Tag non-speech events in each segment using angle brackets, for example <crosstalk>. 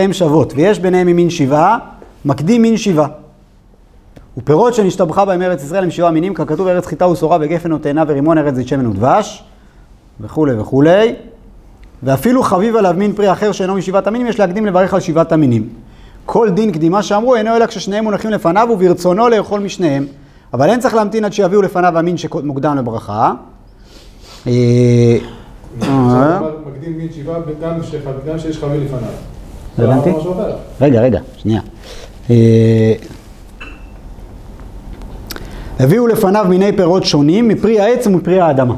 הם שוות, ויש ביניהם ממין שבעה, מקדים מין שבעה. ופירות שנשתבחה בהם ארץ ישראל הם שבעה מינים, ככתוב ארץ חיטה ושורה וגפן ותאנה ורימון ארץ זית שמן ודבש, וכולי וכולי. ואפילו חביב עליו מין פרי אחר שאינו משבעת המינים, יש להקדים לברך על שבעת המינים. כל דין קדימה שאמרו אינו אלא כששניהם מונחים לפניו וברצונו לאכול משניהם. אבל אין צריך להמתין עד שיביאו לפניו המין שמוקדם לברכה. אה, אה, מקדים מין שבעה גם שיש חביל לפניו. לא הבנתי. אחר. רגע, רגע, שנייה. אה, הביאו לפניו מיני פירות שונים מפרי העץ ומפרי האדמה.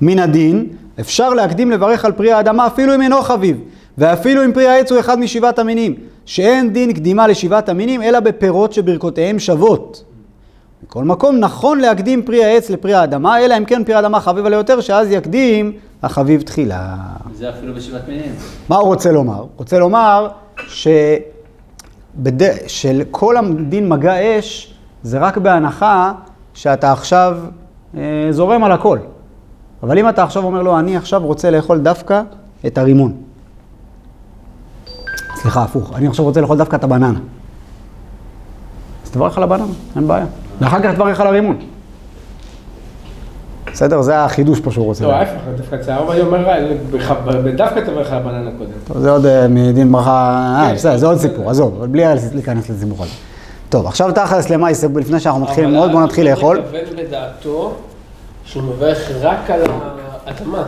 מן הדין, אפשר להקדים לברך על פרי האדמה אפילו אם אינו חביב, ואפילו אם פרי העץ הוא אחד משבעת המינים, שאין דין קדימה לשבעת המינים, אלא בפירות שברכותיהם שוות. מכל מקום, נכון להקדים פרי העץ לפרי האדמה, אלא אם כן פרי האדמה חביב עליה יותר, שאז יקדים החביב תחילה. זה אפילו בשבעת מינים. מה הוא רוצה לומר? הוא רוצה לומר שבד... שכל הדין מגע אש זה רק בהנחה שאתה עכשיו אה, זורם על הכל. אבל אם אתה עכשיו אומר לו, אני עכשיו רוצה לאכול דווקא את הרימון. סליחה, הפוך, אני עכשיו רוצה לאכול דווקא את הבננה. אז תברך על הבננה, אין בעיה. ואחר כך תברך על הרימון. בסדר? זה החידוש פה שהוא רוצה. לא. ההפך, דווקא הרב היה אומר, דווקא תברך על הבננה קודם. טוב, זה עוד אה, מדין ברכה, אה, בסדר, זה עוד סיפור, עזוב, אבל בלי להיכנס לסיבוך הזה. טוב, עכשיו תכלס למעשה, לפני שאנחנו מתחילים ללמוד, בואו נתחיל לאכול. אבל הוא מתכוון בדעתו שהוא מברך רק על האדמה.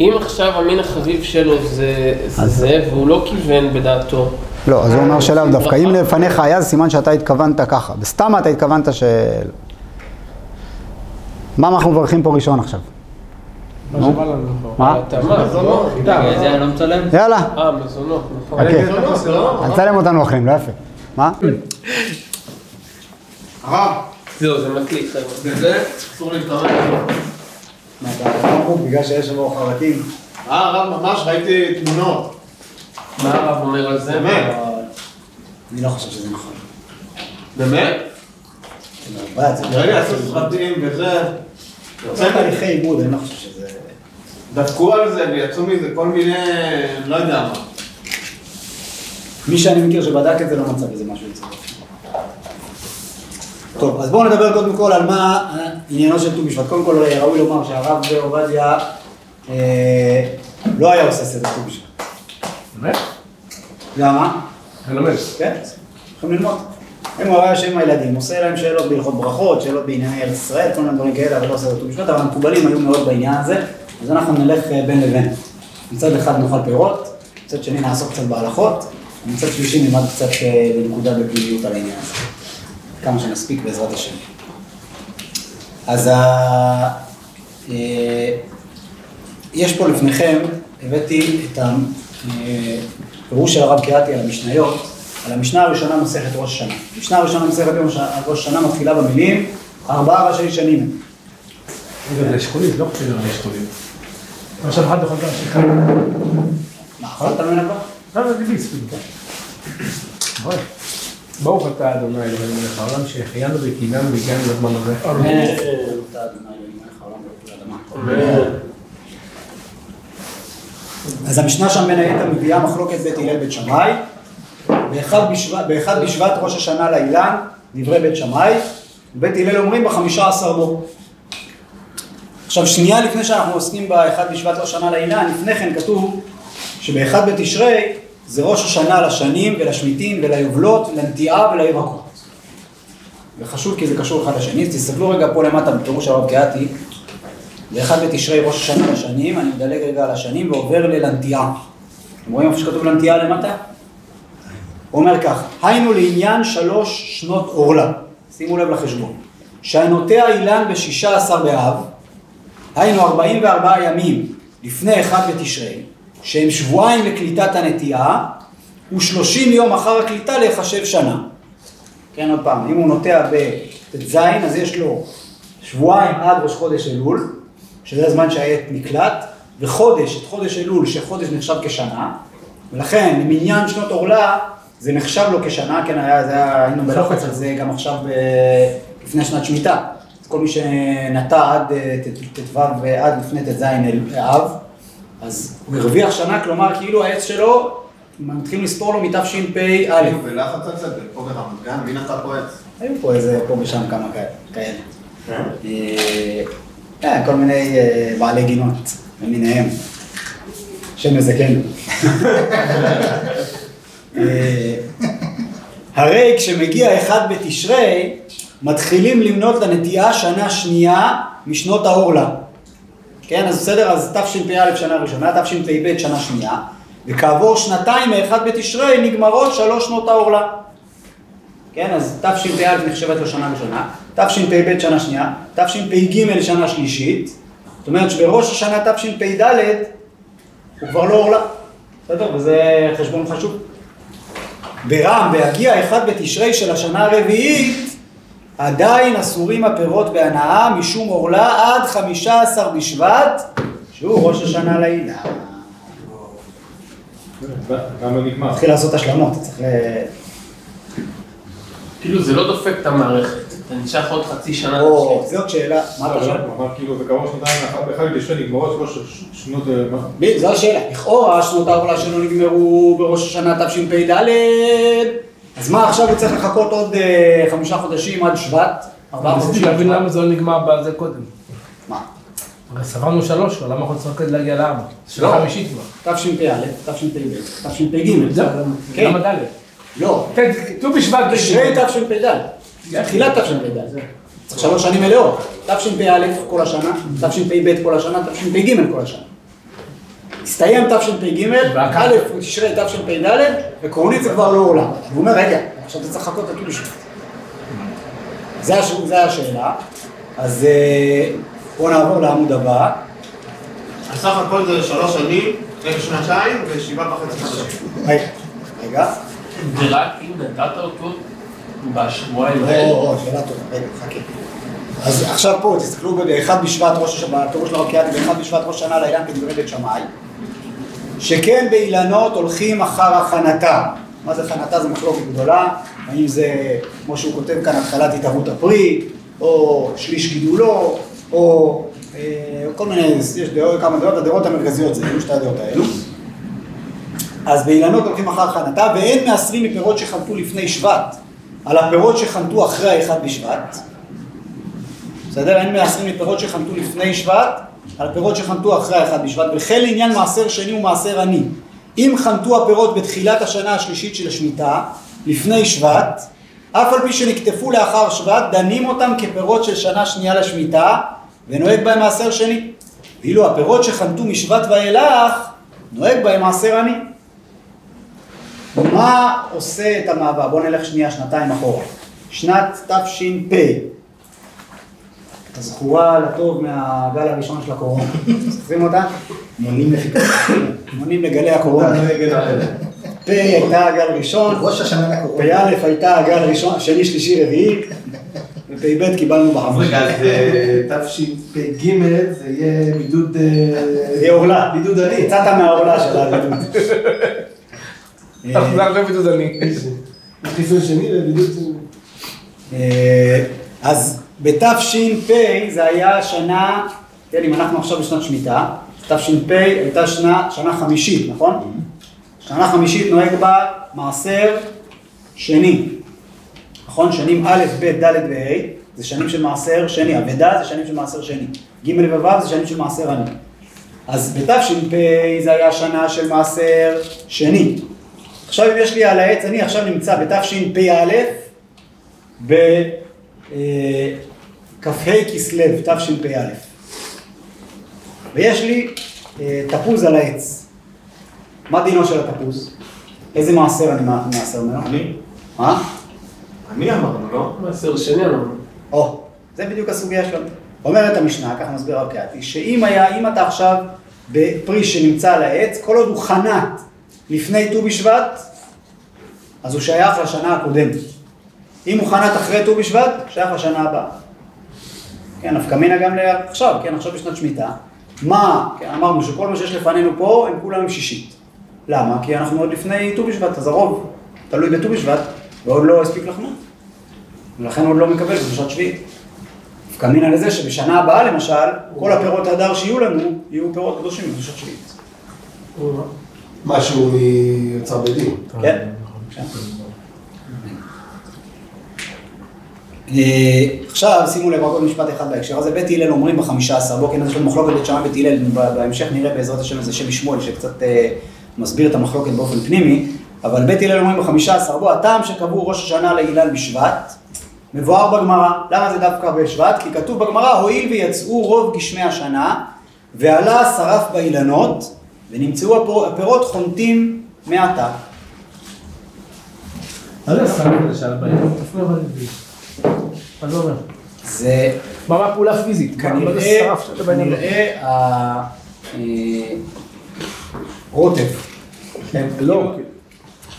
אם עכשיו המין החביב שלו זה זה, והוא לא כיוון בדעתו, לא, אז הוא אומר שלאו דווקא. אם לפניך היה, זה סימן שאתה התכוונת ככה. וסתם אתה התכוונת ש... מה אנחנו מברכים פה ראשון עכשיו? מה פה. מה? התאמה, לא? אני לא? יאללה, אה, מזונות, נכון. זה לא? אל תצלם אותנו אחרים, לא יפה. מה? הרב, זהו, זה מקליט, חבר'ה. בזה אסור להתערב. מה, אתה בגלל שיש לנו חרקים? אה, הרב, ממש ראיתי תמונות. מה הרב אומר על זה? באמת? אני לא חושב שזה נכון. באמת? זה רגע, עשו סרטים וזה. זה תהליכי עיבוד, אני לא חושב שזה... דפקו על זה ויצאו מזה כל מיני, לא יודע מה. מי שאני מכיר שבדק את זה לא מצא בזה משהו יציב. טוב, אז בואו נדבר קודם כל על מה עניינו של ט"ו בשבט. קודם כל ראוי לומר שהרב עובדיה אה, לא היה עושה סדר ט"ו בשבט. באמת? למה? אני לומד. כן, יכולים ללמוד. אם הוא היה יושב עם הילדים, עושה להם שאלות בהלכות ברכות, שאלות בענייני ארץ ישראל, כל מיני דברים כאלה, אבל לא עושה ט"ו בשבט, אבל המקובלים היו מאוד בעניין הזה, אז אנחנו נלך אה, בין לבין. מצד אחד נאכל פירות, מצד שני נעסוק קצת בהלכות, ומצד שלישי נלמד קצת אה, בנקודה בפליליות על העניין הזה. כמה שנספיק בעזרת השם. אז ה... אה, יש פה לפניכם, הבאתי את הפירוש של הרב קהתי על המשניות, על המשנה הראשונה מסכת ראש השנה. המשנה הראשונה מסכת ראש השנה מתחילה במילים, ארבעה ראשי שנים זה אשכולית, לא חושב שזה אשכולית. עכשיו אחד יכול להמשיך. מה, אכלת ממנה כבר? לא, זה כאילו. רואה. ברוך אתה אדוני אלוהינו מלך העולם שהחיינו וקיימנו והגענו לזמן הזה. אז המשנה שם בין היתר מביאה מחלוקת בית הלל בית שמאי, באחד בשבט, באחד בשבט ראש השנה לאילן, דברי בית שמאי, ובית הלל אומרים בחמישה עשר בו. עכשיו שנייה לפני שאנחנו עוסקים באחד בשבט ראש השנה לאילן, לפני כן כתוב שבאחד בתשרי זה ראש השנה לשנים ולשמיטים וליובלות, לנטיעה ולירקות. וחשוב כי זה קשור אחד לשני, אז תסתכלו רגע פה למטה בפירוש הרב קהתי, באחד בתשרי ראש השנה לשנים, אני מדלג רגע על השנים ועובר ללנטיעה. אתם רואים איפה שכתוב לנטיעה למטה? הוא אומר כך, היינו לעניין שלוש שנות עורלה, שימו לב לחשבון, שענותיה אילן בשישה עשר באב, היינו ארבעים וארבעה ימים לפני אחד בתשרי, שהם שבועיים לקליטת הנטיעה, ושלושים יום אחר הקליטה להיחשב שנה. כן, עוד פעם, אם הוא נוטע בט"ז, אז יש לו שבועיים עד ראש חודש אלול, שזה הזמן שהעת נקלט, וחודש, את חודש אלול, שחודש נחשב כשנה, ולכן למניין שנות עורלה, זה נחשב לו כשנה, כן, היה, זה היה, היינו בלחץ על זה גם עכשיו ב, לפני שנת שמיטה. אז כל מי שנטע עד אה, ט"ו, עד לפני ט"ז אל- אב, אז הוא הרוויח שנה, כלומר כאילו העץ שלו, מתחילים לספור לו מתשפ"א. כאילו, בלחץ על זה, פה ברמת גן, מי נתן פה עץ? היו פה איזה, פה ושם כמה כאלה- כאלה. אה, כן, כל מיני אה, בעלי גינות למיניהם. שם מזכן. <laughs> אה, הרי כשמגיע אחד בתשרי, מתחילים למנות לנטיעה שנה שנייה משנות העורלה. כן, אז בסדר, אז תשפ"א שנה ראשונה, תשפ"ב שנה שנייה, וכעבור שנתיים מאחד בתשרי נגמרות שלוש שנות העורלה. כן, אז תשפ"א נחשבת לו שנה ראשונה, תשפ"ב שנה שנייה, תשפ"ג שנה שלישית, זאת אומרת שבראש השנה תשפ"ד הוא כבר לא עורלה, בסדר? וזה חשבון חשוב. ברם, בהגיע אחד בתשרי של השנה הרביעית, עדיין אסורים הפירות בהנאה משום עורלה עד חמישה עשר בשבט, שהוא ראש השנה לעילה. גם לא לעשות השלמות, צריך ל... כאילו זה לא דופק את המערכת, אתה נשאר עוד חצי שנה. או, זאת שאלה, מה אתה חושב? הוא אמר כאילו זה קרוב שנתיים לאחר באחד בתשרי נגמרות שלוש שנות... אה, זו השאלה. לכאורה שנות העבודה שלו נגמרו בראש השנה תשפ"ד, אז מה עכשיו הוא צריך לחכות עוד אה, חמישה חודשים עד שבט? ארבעה לא חודשים? ניסיתי להבין? למה זה לא נגמר בזה קודם. מה? הרי סברנו שלוש, למה אנחנו צריכים להגיע לארבע? שנה לא. חמישית כבר. תשפ"א, תשפ"ב, תשפ"ג. זהו, כן. למה ד'? לא, כן, ט"ו בשבט. תשרי תשפ"ד, תחילת תשפ"ד. צריך שלוש שנים מלאות. תשפ"א כל השנה, תשפ"ב כל השנה, תשפ"ג כל השנה. הסתיים תשפ"ג, א' הוא תשרי תשפ"ד, עקרונית זה כבר לא עולם. הוא אומר, רגע, עכשיו אתה צריך לחכות עד ט"ו בשבט. זה הש- זה השאלה. אז אה, בואו נעבור לעמוד הבא. הסך הכל זה שלוש שנים, רגע שנתיים ושבעה וחצי חודשים. רגע, רגע. ורק אם נתת אותו בשבועיים או, האלה, או, שאלה טובה, רגע, חכה. אז עכשיו פה, תסתכלו באחד בשבט ראש השנה, בפירוש של הרקיעתי, באחד בשבט ראש השנה לאילן כדברי בית שמאי, שכן באילנות הולכים אחר הכנתה. מה זה הכנתה? זו מחלוקת גדולה, האם זה, כמו שהוא כותב כאן, התחלת התהוות הפרי, או שליש גידולו, או אה, כל מיני, יש דעות, כמה דעות, הדעות המרכזיות זה היו שתי הדעות האלו. אז באילנות הולכים אחר הכנתה, ואין מעשרים מפירות שחנתו לפני שבט, על הפירות שחנתו אחרי האחד בשבט. בסדר? אין מעשרים מפירות שחנתו לפני שבט, על פירות שחנתו אחרי האחד בשבט, וכן לעניין מעשר שני ומעשר עני. אם חנתו הפירות בתחילת השנה השלישית של השמיטה, לפני שבט, אף על פי שנקטפו לאחר שבט, דנים אותם כפירות של שנה שנייה לשמיטה, ונוהג בהם מעשר שני. ואילו הפירות שחנתו משבט ואילך, נוהג בהם מעשר עני. מה עושה את המעבר? בואו נלך שנייה, שנתיים אחורה. שנת תש"פ, הזכורה לטוב מהגל הראשון של הקורונה. זוכרים אותה? מונים לפי מונים לגלי הקורונה. פ' הייתה הגל ראשון, ראש השנה לקורונה. פ"א הייתה הגל ראשון, שני, שלישי, רביעי, ופ"ב קיבלנו בחמש. רגע, אז אה, תשפ"ג זה יהיה בידוד... אה, זה עורלה. בידוד עני. יצאת מהעורלה של הבידוד. אנחנו גם בידוד אני. חיסון שני לבידוד... אה, אז בתש"פ זה היה שנה, כן, אם אנחנו עכשיו בשנת שמיטה, תש"פ הייתה שנה, שנה חמישית, נכון? שנה חמישית נוהג בה מעשר שני, נכון? שנים א', ב', ד' וה' זה שנים של מעשר שני, אבדה זה שנים של מעשר שני, ג' וו' זה שנים של מעשר עני. אז בתש"פ זה היה שנה של מעשר שני. עכשיו אם יש לי על העץ, אני עכשיו נמצא בתשפ"א, בכ"ה כסלו, תשפ"א. ויש לי אה, תפוז על העץ. מה דינו של התפוז? איזה מעשר אני מע- מעשר ממנו? אני? מה? אני אמרנו, לא? מעשר שני אמרנו. או, זה בדיוק הסוגיה שלנו. אומרת המשנה, ככה מסביר הרב קהתי, שאם היה, אם אתה עכשיו בפרי שנמצא על העץ, כל עוד הוא חנת לפני ט"ו בשבט, אז הוא שייך לשנה הקודמת. אם הוא חנת אחרי ט"ו בשבט, שייך לשנה הבאה. כן, נפקא מינה גם לעכשיו, כן, עכשיו בשנת שמיטה. מה, כן, אמרנו שכל מה שיש לפנינו פה, הם כולם עם שישית. למה? כי אנחנו עוד לפני ט"ו בשבט, אז הרוב תלוי בט"ו בשבט, ועוד לא הספיק לחנות. ולכן עוד לא מקבל קדושת שביעית. נפקא מינה לזה שבשנה הבאה למשל, כל הפירות הדר שיהיו לנו, יהיו פירות קדושים בקדושת שביעית. משהו מיוצר בדין. כן. אה, עכשיו שימו לב רק עוד משפט אחד בהקשר הזה, בית הלל אומרים בחמישה עשר בו, כן, יש לנו מחלוקת בית שמאי בית הלל, ב- בהמשך נראה בעזרת השם איזה שם שמואל שקצת אה, מסביר את המחלוקת באופן פנימי, אבל בית הלל אומרים בחמישה עשר בו, הטעם שקבעו ראש השנה להילל בשבט, מבואר בגמרא, למה זה דווקא בשבט? כי כתוב בגמרא, הואיל ויצאו רוב גשמי השנה, ועלה שרף באילנות, ונמצאו הפירות חונטים מעתה. זה. מה מה זה כנראה, שרף שעל הבעיה? כנראה ה- אה, לא,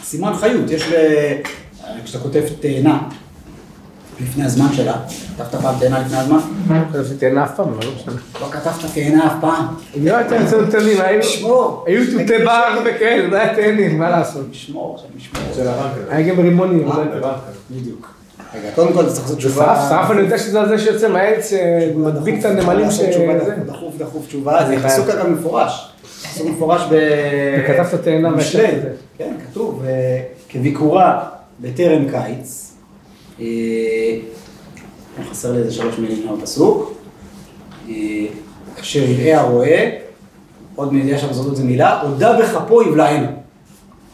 סימן חיות, יש ל... כשאתה כותב תאנה לפני הזמן שלה, כתבת פעם תאנה לפני הזמן? חשבתי תהנה אף פעם, אבל לא משנה. לא כתבת תאנה אף פעם. לא הייתה אצלנו תנים, היו- תותי בר וכאלה, זה היה תאנים, מה לעשות? משמור. של הרמקל. היה גם רימונים, אבל... בדיוק. רגע, קודם כל צריך לעשות זה תשובה. שרף, שרף אני יודע שזה זה שיוצא מהעץ שמדביק את הנמלים ש... זה. דחוף, דחוף, תשובה, זה אני חייב. פסוק אגב מפורש. פסוק מפורש ב... וכתבת תאנה משלי. כן, כתוב, אה, כביקורה בטרם קיץ. אה, חסר לי איזה שלוש מילים מהפסוק. אה, יראה הרועה, עוד מידיעה שם זאת מילה, הודה בכפו יבלענו.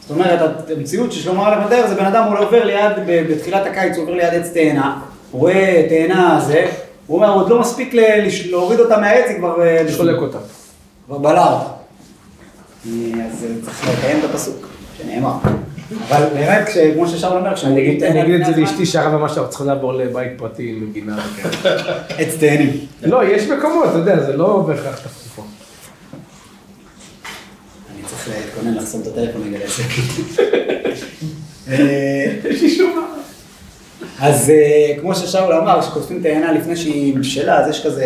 זאת אומרת, המציאות ששלמה המלך מתאר זה בן אדם הוא עובר ליד, בתחילת הקיץ הוא עובר ליד עץ תאנה, הוא רואה תאנה הזה, הוא אומר, עוד לא מספיק להוריד אותה מהעץ, היא כבר... אה, חולק אותה. כבר בלע אותה. אה, אז צריך לקיים את הפסוק, שנאמר. אבל באמת, כש- כמו ששאול אומר, כשאני אני אגיד- אני אגיד את זה לאשתי שהרבה מה שאנחנו צריכים לעבור לבית פרטי עם גינה וכאלה. <laughs> עץ תאנים. לא, יש מקומות, אתה יודע, זה לא בהכרח תחתיפו. אני צריך להתכונן לחסום את הטלפון לעסק. אה, <laughs> יש לי שום אז אה, כמו ששאול אמר, כשכותבים תאנה לפני שהיא בשלה, אז יש כזה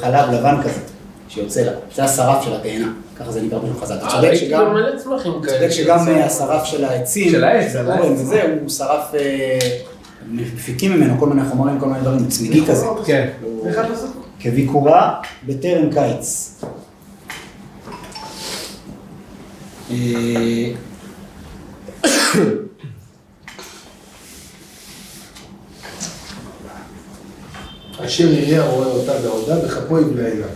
חלב לבן כזה, שיוצא לה. זה השרף של התאנה, ככה זה נקרא בשביל חז"ל. אתה צודק ראיתי שגם... אתה. צודק שגם. אה, השרף של העצים, של העץ, של הגורן העץ. וזה, הוא שרף, אה, מפיקים ממנו כל מיני חומרים, כל מיני דברים, צמיגי כזה. כן. כביקורה בטרם קיץ. אה, <coughs> אשר יראה רואה אותה בעודה בכפו יבלענה.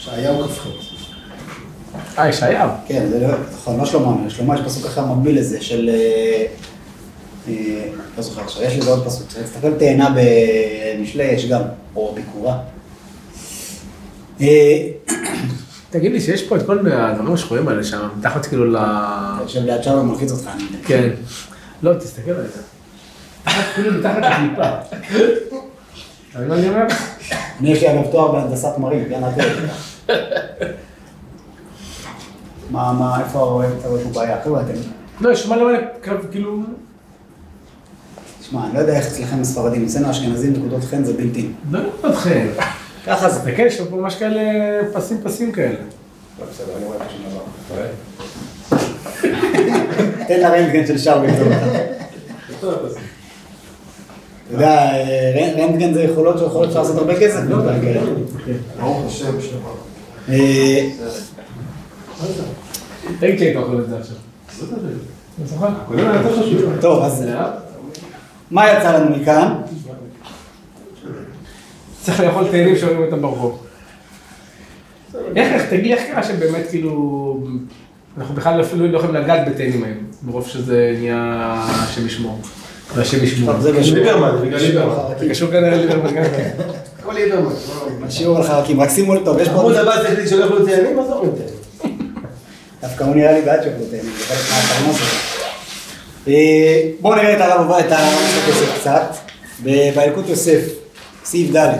ישעיהו כ"ח. אה, ישעיהו. כן, זה לא, נכון, לא שלמה, שלמה יש פסוק אחר מקביל לזה, של... אה, אה, לא זוכר עכשיו, יש לזה עוד פסוק, צריך להסתכל תאנה במשלי, יש גם, או ביקורה. אה, תגיד לי שיש פה את כל הדברים השחורים האלה שם, מתחת כאילו ל... אתה יושב ליד שם ומלחיץ אותך, אני יודע. כן. לא, תסתכל על זה. כאילו מתחת לקליפה. אתה מבין מה אני אומר? אני יש לי אגב תואר בהנדסת מרים, כן, אל תראה. <laughs> מה, מה, איפה איפה רואה פה בעיה? חבר'ה, אתם... לא, יש מלא מלא, כאילו... תשמע, אני לא יודע איך אצלכם הספרדים, אצלנו האשכנזים נקודות חן זה בלתי. לא יודע אתכם. ככה זה. תסתכל, יש פה ממש כאלה פסים פסים כאלה. לא, בסדר, אני רואה פה שום דבר. <laughs> תן לרנטגן של לבדוק אותה. אתה יודע, אה, רנ- רנטגן זה יכולות שיכולות לעשות הרבה כסף. בדברים כאלה. ברוך השם שלמה. אה, תגיד שהיית אוכל את זה עכשיו. טוב, אז מה יצא לנו מכאן? צריך לאכול תאנים שאומרים אותם ברחוב. איך, תגיד איך קרה שבאמת כאילו, אנחנו בכלל אפילו לא יכולים לגעת בתאנים היום, מרוב שזה נהיה השם ישמור. והשם ישמור. זה בגלל ליברמן. זה קשור כנראה לליברמן גם כן. הכל ליברמן. שיעור על חרקים, רק שימו לב טוב, יש פה עמוד. הבא צריך שלא יאכלו תאנים, מה זה אומר? דווקא הוא נראה לי בעד שוקולותיהם, זה חלק מהפרנוס הזה. אה, בואו נראה את הרב עובדיה, את הרב יוסף קצת, ב- בילקוט יוסף, סעיף ד'.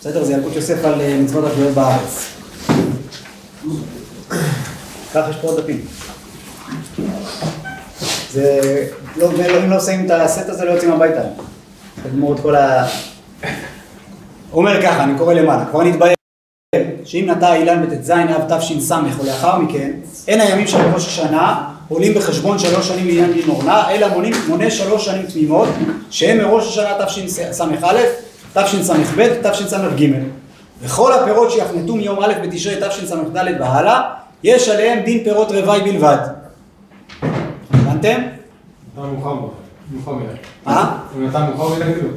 בסדר? זה ילקוט יוסף על אה, מצוות התלויות בארץ. כך יש פה עוד דפים. זה, לא, אם לא שמים את הסט הזה, לא יוצאים הביתה. תגמור את כל ה... הוא אומר ככה, אני קורא למעלה, כבר נתבהר. שאם נטע אילן בט"ז אב תש"ס או לאחר מכן, אין הימים של ראש השנה עולים בחשבון שלוש שנים לעניין דין אורנה, אלא מונים, מונה שלוש שנים תמימות, שהם מראש השנה תשס"א, תשס"ב, תשס"ג. וכל הפירות שיחנתו מיום א' בתשרי תשס"ד והלאה, יש עליהם דין פירות רווי בלבד. הבנתם? אתה מאוחר מדי. אה? אם אתה מאוחר מדי כאילו.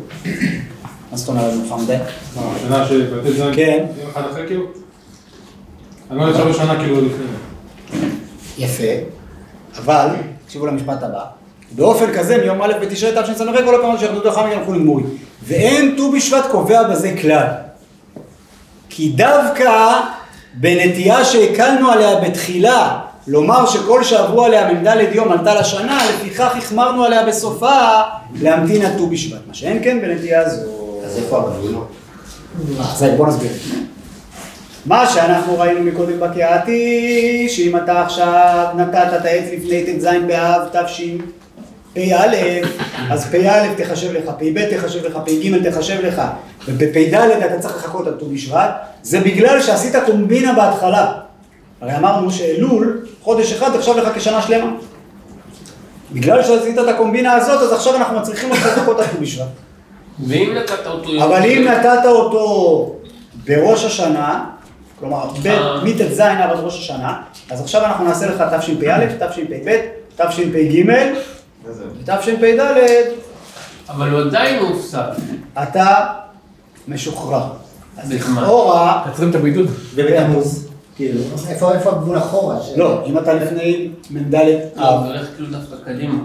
מה זאת אומרת מאוחר מדי? מה, השנה שבתת זין? כן. אחד אחרי כאילו? אני לא יודע שנה כאילו לפני. יפה, אבל, תקשיבו למשפט הבא, באופן כזה מיום א' בתשרי תשס"ג כל הפירות שיחנתו לאחר מכן הלכו לגמורי. ואין ט"ו בשבט קובע בזה כלל. כי דווקא בנטייה שהקלנו עליה בתחילה, לומר שכל שעברו עליה מ"ד יום עלתה לשנה, לפיכך החמרנו עליה בסופה להמתין עד ט"ו בשבט. מה שאין כן בנטייה זו. אז איפה הגבול? אז רגע, בוא נסביר. מה שאנחנו ראינו מקודם בקהתי, שאם אתה עכשיו נתת את העץ לפני ט"ז באב תשפ"א, אז פ"א תחשב לך, פ"ב תחשב לך, פ"ג תחשב לך, ובפ"ד אתה צריך לחכות עד ט"ו בשבט, זה בגלל שעשית קומבינה בהתחלה. הרי אמרנו שאלול, חודש אחד תחשב לך כשנה שלמה. בגלל שעשית את הקומבינה הזאת, אז עכשיו אנחנו אותך לחכות עד ט"ו בשבט. ואם נתת אותו יום... אבל אם נתת אותו בראש השנה, כלומר. מט"ז עד ראש השנה, אז עכשיו אנחנו נעשה לך תשפ"א, תשפ"ב, תשפ"ג, ותשפ"ד, אבל הוא עדיין מופסק. אתה משוחרר. אז. לכאורה, מקצרים את הבידוד. ובתמוז? כאילו, איפה הגבול אחורה? לא, אם אתה לפני מ"ד לא, אב, הוא הולך כאילו דווקא קדימה.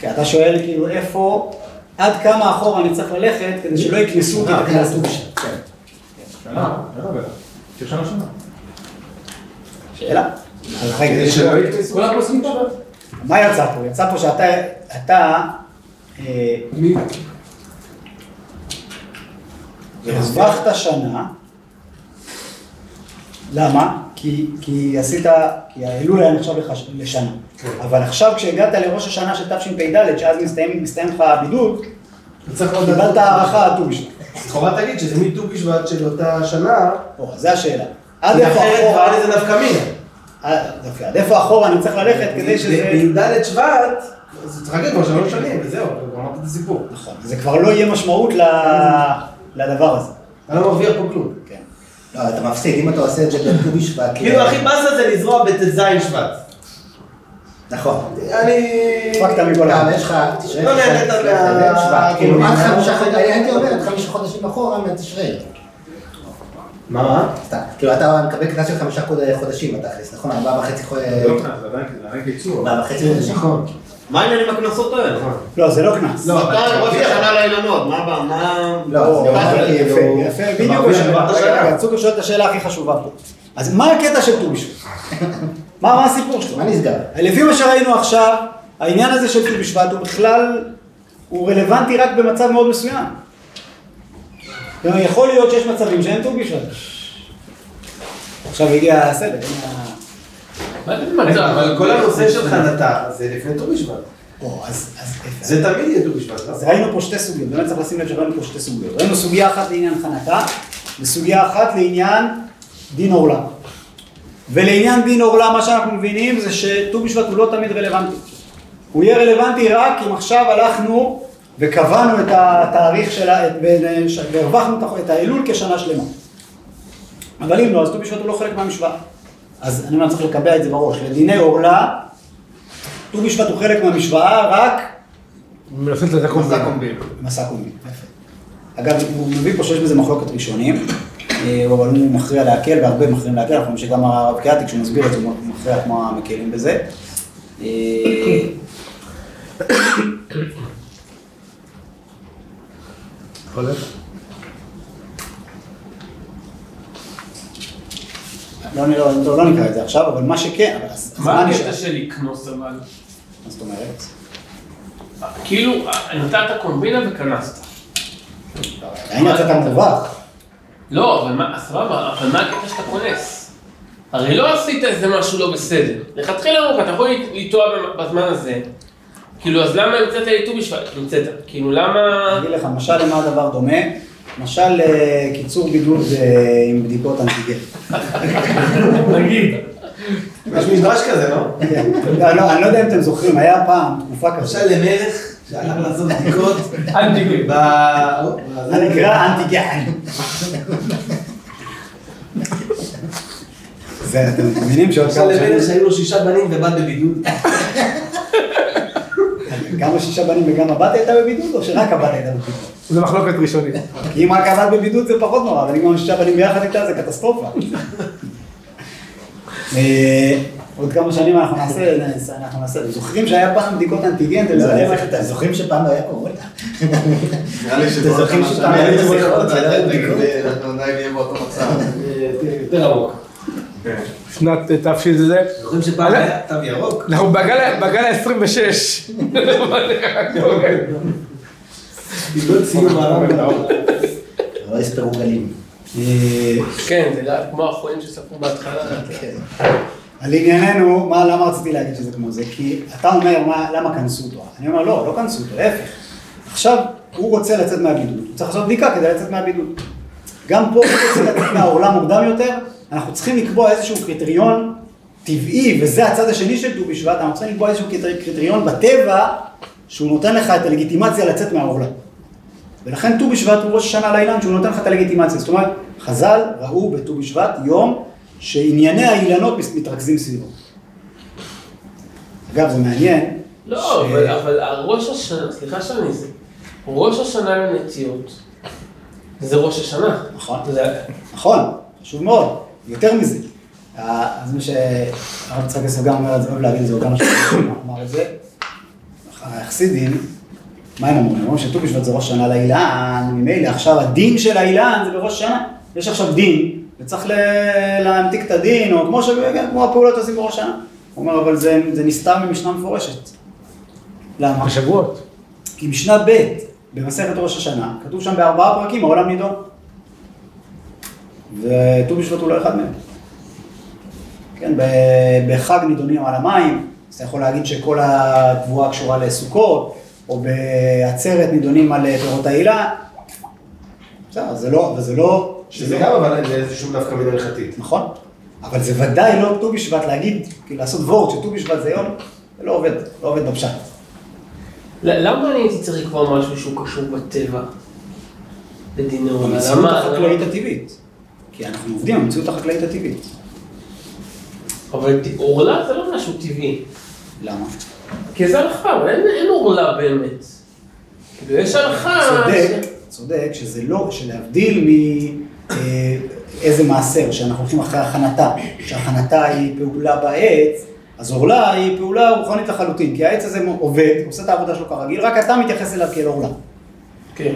כי אתה שואל כאילו איפה, עד כמה אחורה אני צריך ללכת כדי שלא יקנסו אותי אה, בקנס כן, ט"ו כן. בשבט. כן. שנה. כשנה שנה. שאלה? כולם עושים פה? מה יצא פה? יצא פה שאתה, אתה, אה? הרווחת שנה, למה? כי, כי עשית, כי האלול היה נחשב לך לשנה. אבל עכשיו כשהגעת לראש השנה של תשפ"ד, שאז מסתיים, מסתיים לך הבידוד, קיבלת הערכה עד ט"ו בשבט. לכאורה תגיד שזה מט"ו בשבט של אותה שנה, או, זה השאלה. עד איפה אחרת אחורה, אין לזה נפקא מינה. עד יפה, עד איפה אחורה אני צריך ללכת כדי שזה... בי"ד שבט, אז צריך להגיד כבר שלוש שנים, וזהו, גמרת את הסיפור. נכון, זה כבר לא יהיה משמעות לדבר הזה. אתה לא מרוויח פה כלום. לא, אתה מפסיד, אם אתה עושה את זה בט"ו בשבט. כאילו הכי באסה זה לזרוע בט"ז שבט. נכון. אני... הפקת מכל העם. יש לך, לא נהנית מה- כאילו עד חמישה חודשים, הייתי אומר עד חמישה חודשים אחורה מתשרי. מה, מה? סתם, כאילו אתה מקבל קנס של חמישה חוד- חודשים בתכלס, נכון? ארבעה וחצי חודשים. לא זה עדיין קיצור. ארבעה וחצי חודשים. נכון. מה העניין עם הקנסות האלה? לא, זה לא קנס. לא, מתי ראש השנה לאילנות? מה הבא? מה... לא, אומר יפה, כאילו... יפה, בדיוק השאלה. כבר את רגע, השאלה. רגע, צוקר שואל את השאלה הכי חשובה פה. אז מה הקטע של ט"ו בשבט? מה הסיפור שלו? מה נסגר? לפי מה שראינו עכשיו, העניין הזה של ט"ו בשבט הוא בכלל, הוא רלוונטי רק במצב מאוד מסוים. יכול להיות שיש מצבים שאין ט"ו בשבט. עכשיו הגיע הסדר. הנה ה- מה זה מצב? אבל כל הנושא של חנתה זה לפני ט"ו בשבט. זה תמיד יהיה ט"ו בשבט. לא? אז ראינו פה שתי סוגיות, באמת צריך לשים לב שראינו פה שתי סוגיות. ראינו סוגיה אחת לעניין חנתה, וסוגיה אחת לעניין דין עורלה. ולעניין דין עורלה, מה שאנחנו מבינים זה שט"ו בשבט הוא לא תמיד רלוונטי. הוא יהיה רלוונטי רק אם עכשיו הלכנו וקבענו את התאריך של ה... והרווחנו את האלול כשנה שלמה. אבל אם לא, אז ט"ו בשבט הוא לא חלק מהמשוואה. אז אני אומר, צריך לקבע את זה בראש. לדיני עורלה, ט"ו בשבט הוא חלק מהמשוואה רק מנסים את הקומבינה. מסע קומבי, יפה. אגב, הוא מביא פה שיש בזה מחלוקת ראשונים, אה, אבל הוא מכריע להקל, והרבה מכריעים להקל, אנחנו חושבים שגם הרב קיאטי, כשהוא מסביר את זה, הוא מכריע כמו המקלים בזה. אה, לא, לא, לא, לא נקרא את זה עכשיו, אבל מה שכן, מה? הקטע של לקנוס אבל? מה זאת אומרת? כאילו, נתת קומבינה וכנסת. עדיין יצאת מרווח. לא, אבל מה, סבבה, אבל מה הקטע שאתה כונס? הרי לא עשית איזה משהו לא בסדר. לכתחילה אמרו לך, אתה יכול לטוע בזמן הזה. כאילו, אז למה המצאת לי ט"ו בשבט? המצאת. כאילו, למה... אני אגיד לך, משל למה הדבר דומה? למשל אה, קיצור בידוד אה, עם בדיקות אנטיגן. נגיד. יש מדרש כזה, לא? כן. לא? אני לא יודע אם אתם זוכרים, היה פעם תקופה כזאת. למשל למלך שהלך לעשות בדיקות. אנטיגן. אני אקרא אנטיגן. זה, אתם מבינים שעוד כמה שנים... למלך שהיו לו שישה בנים ובת בבידוד. גם השישה בנים וגם הבת הייתה בבידוד, או שרק הבת הייתה בבידוד? זה מחלוקת ראשונית. כי אם רק הבת בבידוד זה פחות נורא, אבל אם גם השישה בנים ביחד איתה זה קטסטרופה. אה, עוד כמה שנים אנחנו נעשה, אנחנו נעשה, זוכרים שהיה פעם בדיקות אנטיגן, אתם זוכרים איך אתם זוכרים שפעם לא היה קורונה? נראה לי אתם שבעוד זוכרים כמה שפעם שנים שיחות, היה ואנחנו בדיקות? עדיין נהיה באותו מצב. יותר עמוק. שנת תש"ז. זוכרים שפעם היה תו ירוק? אנחנו בגל בגל ה-26. בידוד סיום העולם. לא יספרו גלים. אה, כן, זה לא- כמו האחרונים שספרו בהתחלה. כן. על ענייננו, מה, למה רציתי להגיד שזה כמו זה? כי אתה אומר, מה, למה כנסו אותו? אני אומר, לא, לא כנסו אותו, להפך. עכשיו, הוא רוצה לצאת מהבידוד, הוא צריך לעשות בדיקה כדי לצאת מהבידוד. גם פה הוא רוצה לצאת מהעולם מוקדם יותר, אנחנו צריכים לקבוע איזשהו קריטריון טבעי, וזה הצד השני של ט"ו בשבט, אנחנו צריכים לקבוע איזשהו קריטר- קריטריון בטבע, שהוא נותן לך את הלגיטימציה לצאת מהעולם. ולכן ט"ו בשבט הוא ראש השנה לאילן, שהוא נותן לך את הלגיטימציה. זאת אומרת, חז"ל ראו בט"ו בשבט יום שענייני האילנות מתרכזים סביבו. אגב, זה מעניין. לא, ש- אבל- אבל ראש השנה, סליחה שאני זה, ראש השנה לנטיות זה ראש השנה. נכון. זה- נכון, חשוב מאוד, יותר מזה. אז מה שהרב יצחק יוסף גם אומר אוהב להגיד את זה, הוא גם אמר את זה. החסידים, מה הם אומרים? הם אומרים שט"ו בשבט זה ראש שנה לאילן, ממילא עכשיו הדין של האילן זה בראש שנה. יש עכשיו דין, וצריך להמתיק את הדין, או כמו, ש... כמו הפעולות שעושים בראש שנה. הוא אומר, אבל זה, זה נסתר ממשנה מפורשת. למה? בשבועות. כי משנה ב' במסכת ראש השנה, כתוב שם בארבעה פרקים, העולם נידון. וט"ו בשבט הוא לא אחד מהם. כן, בחג נידונים על המים, אז אתה יכול להגיד שכל התבואה קשורה לסוכות, או בעצרת נידונים על פירות העילה. בסדר, זה לא, אבל זה לא... שזה גם אבל זה איזשהו נפקא מינה הלכתית. נכון, אבל זה ודאי לא ט"ו בשבט להגיד, כאילו לעשות וורד שט"ו בשבט זה יום, זה לא עובד, לא עובד בפשט. למה אני הייתי צריך לקבוע משהו שהוא קשור בטבע? בדיני עולם? במציאות החקלאית הטבעית. כי אנחנו עובדים במציאות החקלאית הטבעית. אבל עורלה זה לא משהו טבעי. למה? כי זה הלכה, אין אין עורלה באמת. כאילו, יש הלכה... צודק, צודק, שזה לא, שלהבדיל מאיזה מעשר, שאנחנו הולכים אחרי הכנתה, שהכנתה היא פעולה בעץ, אז עורלה היא פעולה רוחנית לחלוטין, כי העץ הזה עובד, עושה את העבודה שלו כרגיל, רק אתה מתייחס אליו כאל עורלה. כן.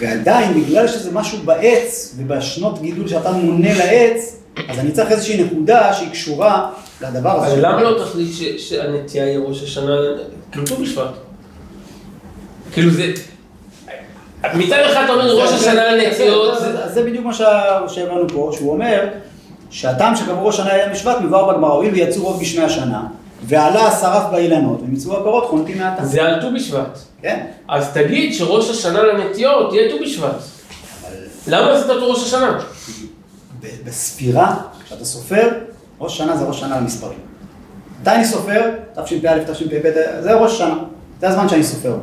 ועדיין, בגלל שזה משהו בעץ, ובשנות גידול שאתה מונה לעץ, אז אני צריך איזושהי נקודה שהיא קשורה לדבר הזה. אבל למה לא תחליט שהנטייה היא ראש השנה, כאילו ט"ו בשבט? כאילו זה... מצד אחד אתה אומר ראש השנה לנטיות, זה- זה- בדיוק מה שה- שהבנו פה, שהוא אומר שהטעם שקבעו ראש השנה היה בשבט מבואר בגמרא, הואיל ויצאו רוב גשמי השנה, ועלה השרף באילנות, ומצאו הפירות חונטים מעטה. זה על ט"ו בשבט. כן, אז תגיד שראש השנה לנטיות יהיה ט"ו בשבט. למה עשית אותו ראש השנה? ב- בספירה, כשאתה סופר, ראש שנה זה ראש שנה למספרים. מתי אני סופר? תשפ"א, תשפ"ב, זה ראש שנה. זה הזמן שאני סופר.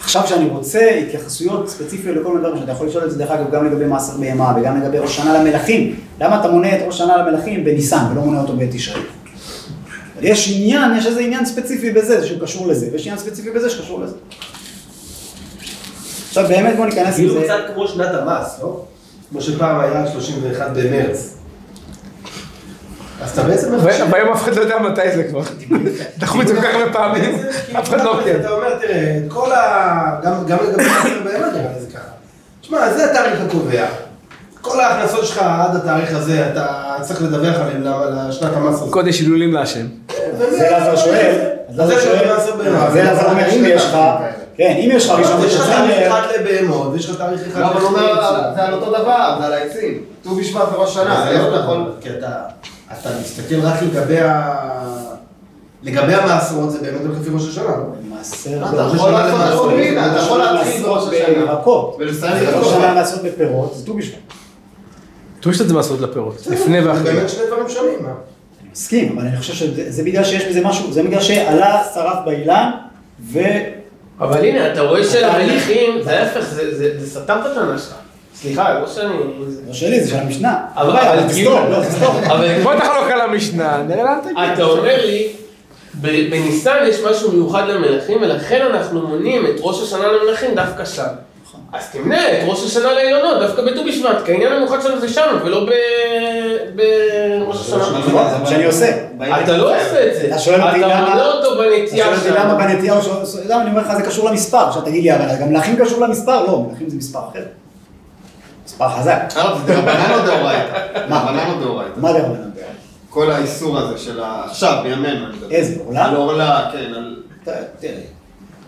עכשיו שאני רוצה התייחסויות ספציפיות לכל מיני דברים, שאתה יכול לשאול את זה דרך אגב גם לגבי מעשר בהמה וגם לגבי ראש שנה למלכים. למה אתה מונה את ראש שנה למלכים בניסן ולא מונה אותו בתשרי? יש עניין, יש איזה עניין ספציפי בזה שהוא קשור לזה, ויש עניין ספציפי בזה שקשור לזה. עכשיו באמת בוא ניכנס כאילו לזה. קצת כמו שנת המס, לא? כמו שפעם היה 31 במרץ. אז אתה בעצם מחשב. והיום אף אחד לא יודע מתי זה כבר. דחו את זה כל כך הרבה פעמים, בעצם, כאילו, אף אחד לא עוקב. אתה אומר, תראה, את כל ה... גם גם לגבי מעשר בהמה נראה לי זה ככה. תשמע, זה התאריך הקובע. כל ההכנסות שלך עד התאריך הזה, אתה צריך לדווח עליהם לשנת המס הזאת. קודש הילולים להשם. זה אלעזר שואל, אז זה שואל. אז אלעזר אומר, אם יש לך, כן, אם יש לך ראשון יש לך תאריך אחד לבהמות, ויש לך תאריך אחד לא, אבל הוא אומר. זה על אותו דבר, זה על העצים. ט"ו בשבט וראש שנה, זה לא. נכון, כי אתה, אתה מסתכל רק לגבי ה... לגבי המעשרות, זה באמת הולך לפי ראש השנה, לא? מעשר, אתה יכול לעשות ראש שנה להתחיל לעשות בראש השנה. בירקות, ולסיים זה את ראש הכל. שנה לעשות בפירות, זה ט"ו בשבט. ט"ו בשבט זה מעשרות לפירות, לפני זה ואחרי. באמת שני דברים שונים, מה? מסכים, אבל אני חושב שזה בגלל שיש בזה משהו, זה בגלל שעלה שרף באילן, ו... אבל הנה, אתה רואה שלמלכים, זה ההפך, זה- זה זה סתם את הטענה שלך. סליחה, לא שאני... לא שלי, זה של המשנה. אבל- לא בעיה, אבל תסתור, כאילו- לא, תסתור. אבל בוא תחלוק על המשנה, נראה לאן תגיע. אתה אומר לי, בניסן יש משהו מיוחד למלכים, ולכן אנחנו מונים את ראש השנה למלכים דווקא שם. אז תמנה את ראש השנה לאילונות, דווקא בט"ו בשבט, כי העניין המיוחד שלנו זה שם, ולא ב- בראש השנה. זה מה שאני עושה. אתה לא עושה את זה, אתה שואל אותי אתה למה- מונה אותו אתה בנטייה שואל אותי למה. בנטייה למה אני אומר לך זה קשור למספר, עכשיו תגיד לי, אבל גם מלכים קשור למספר? לא, מלכים זה מספר אחר. מספר חזק. זה דרבנן או דאורייתא? דרבנן או דאורייתא? מה בן כל האיסור הזה של ה... עכשיו, בימינו. איזה, עורלה? על עורלה, כן. תראה.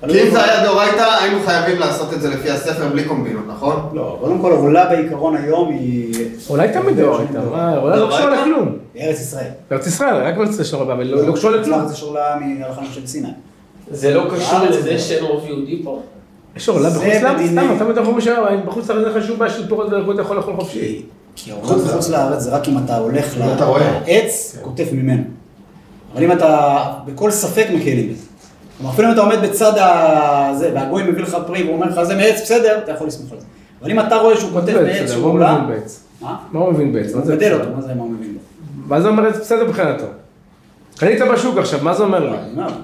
כי אם זה היה דאורייתא, חייבים לעשות את זה לפי הספר בלי קומבינות, נכון? לא, קודם כל עורלה בעיקרון היום היא... אולי תמיד דאורייתא, מה, אולי לא קשור לכלום. בארץ ישראל. בארץ ישראל, רק בארץ ישראל שורה, אבל לא לא קשור לכלום. זה קשור לה מהלכה של סיני. זה לא קשור לזה זה- שאין רוב יהודי פה? יש עורלה זה בחוץ לארץ, סתם, תמיד אנחנו אומרים בחוץ לארץ זה חשוב בעיה של פירות וירקות, אתה יכול לאכול חופשי. כי- העורלה בחוץ לארץ זה רק אם אתה הולך אתה. לעץ, קוטף ממנו. אבל אם אתה בכל ספק מקלים בזה. כלומר, אפילו אם אתה עומד בצד הזה, והגוי מביא לך פרי והוא אומר לך זה מעץ, בסדר, אתה יכול לסמוך על זה. אבל אם אתה רואה שהוא מעץ בסדר? שהוא מה הוא מבין בעץ? מה? הוא מבין בעץ? הוא מה זה מגדל בסדר? אותו, מה זה מה הוא מבין בו? מה זה אומר זה בסדר מבחינתו? קנית בשוק עכשיו, מה זה אומר לי?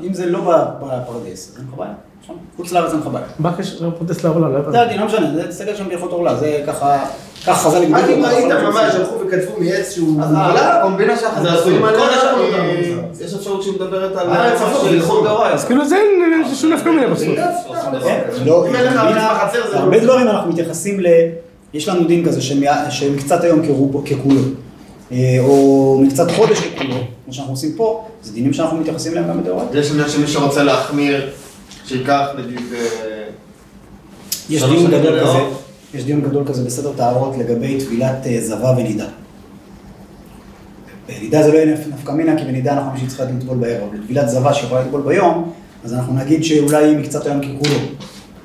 אם זה לא בפרדס, אז אין לך בעיה. נכון? חוץ לארץ אין לך בעיה. מה הקשר לפרוטסט לעורלה? לא זה הבנתי. הדין, לא משנה, זה תסתכל שם בהלכות עורלה, זה ככה, ככה חז"ל הגדירו. רק אם ראית לא ממש. הלכו וכתבו מעץ שהוא... אז עורלה, הקומבינה שאנחנו אז עליה, השאר לא אה. יש אפשרות שהיא מדברת על הארץ הפוך, של נכון. דאורייתא. אז כאילו זה אין שום נפקא מינה בסוף. כן, לא, אם אין לך קומבינה, בחצר, זה לא הרבה. דברים אנחנו מתייחסים ל... יש לנו דין כזה שהם שהם קצת היום ככולו, אה, או מקצת חודש ככולו, כמו שאנחנו עושים פה, זה דינים שאנחנו מתייחסים אליהם גם בדאורייתא. יש עניין שמי שרוצה להחמיר, שייקח נגיד... אה, יש דיון גדול. כזה, יש דיון גדול כזה בסדר טהרות לגבי טבילת אה, זבה ונידה. בנידה זה לא יהיה נפ- נפקא מינה, כי בנידה אנחנו חושבים שצריכה לטבול בערב, אבל בטבילת זבה שיכולה לטבול ביום, אז אנחנו נגיד שאולי היא מקצת היום ככולו,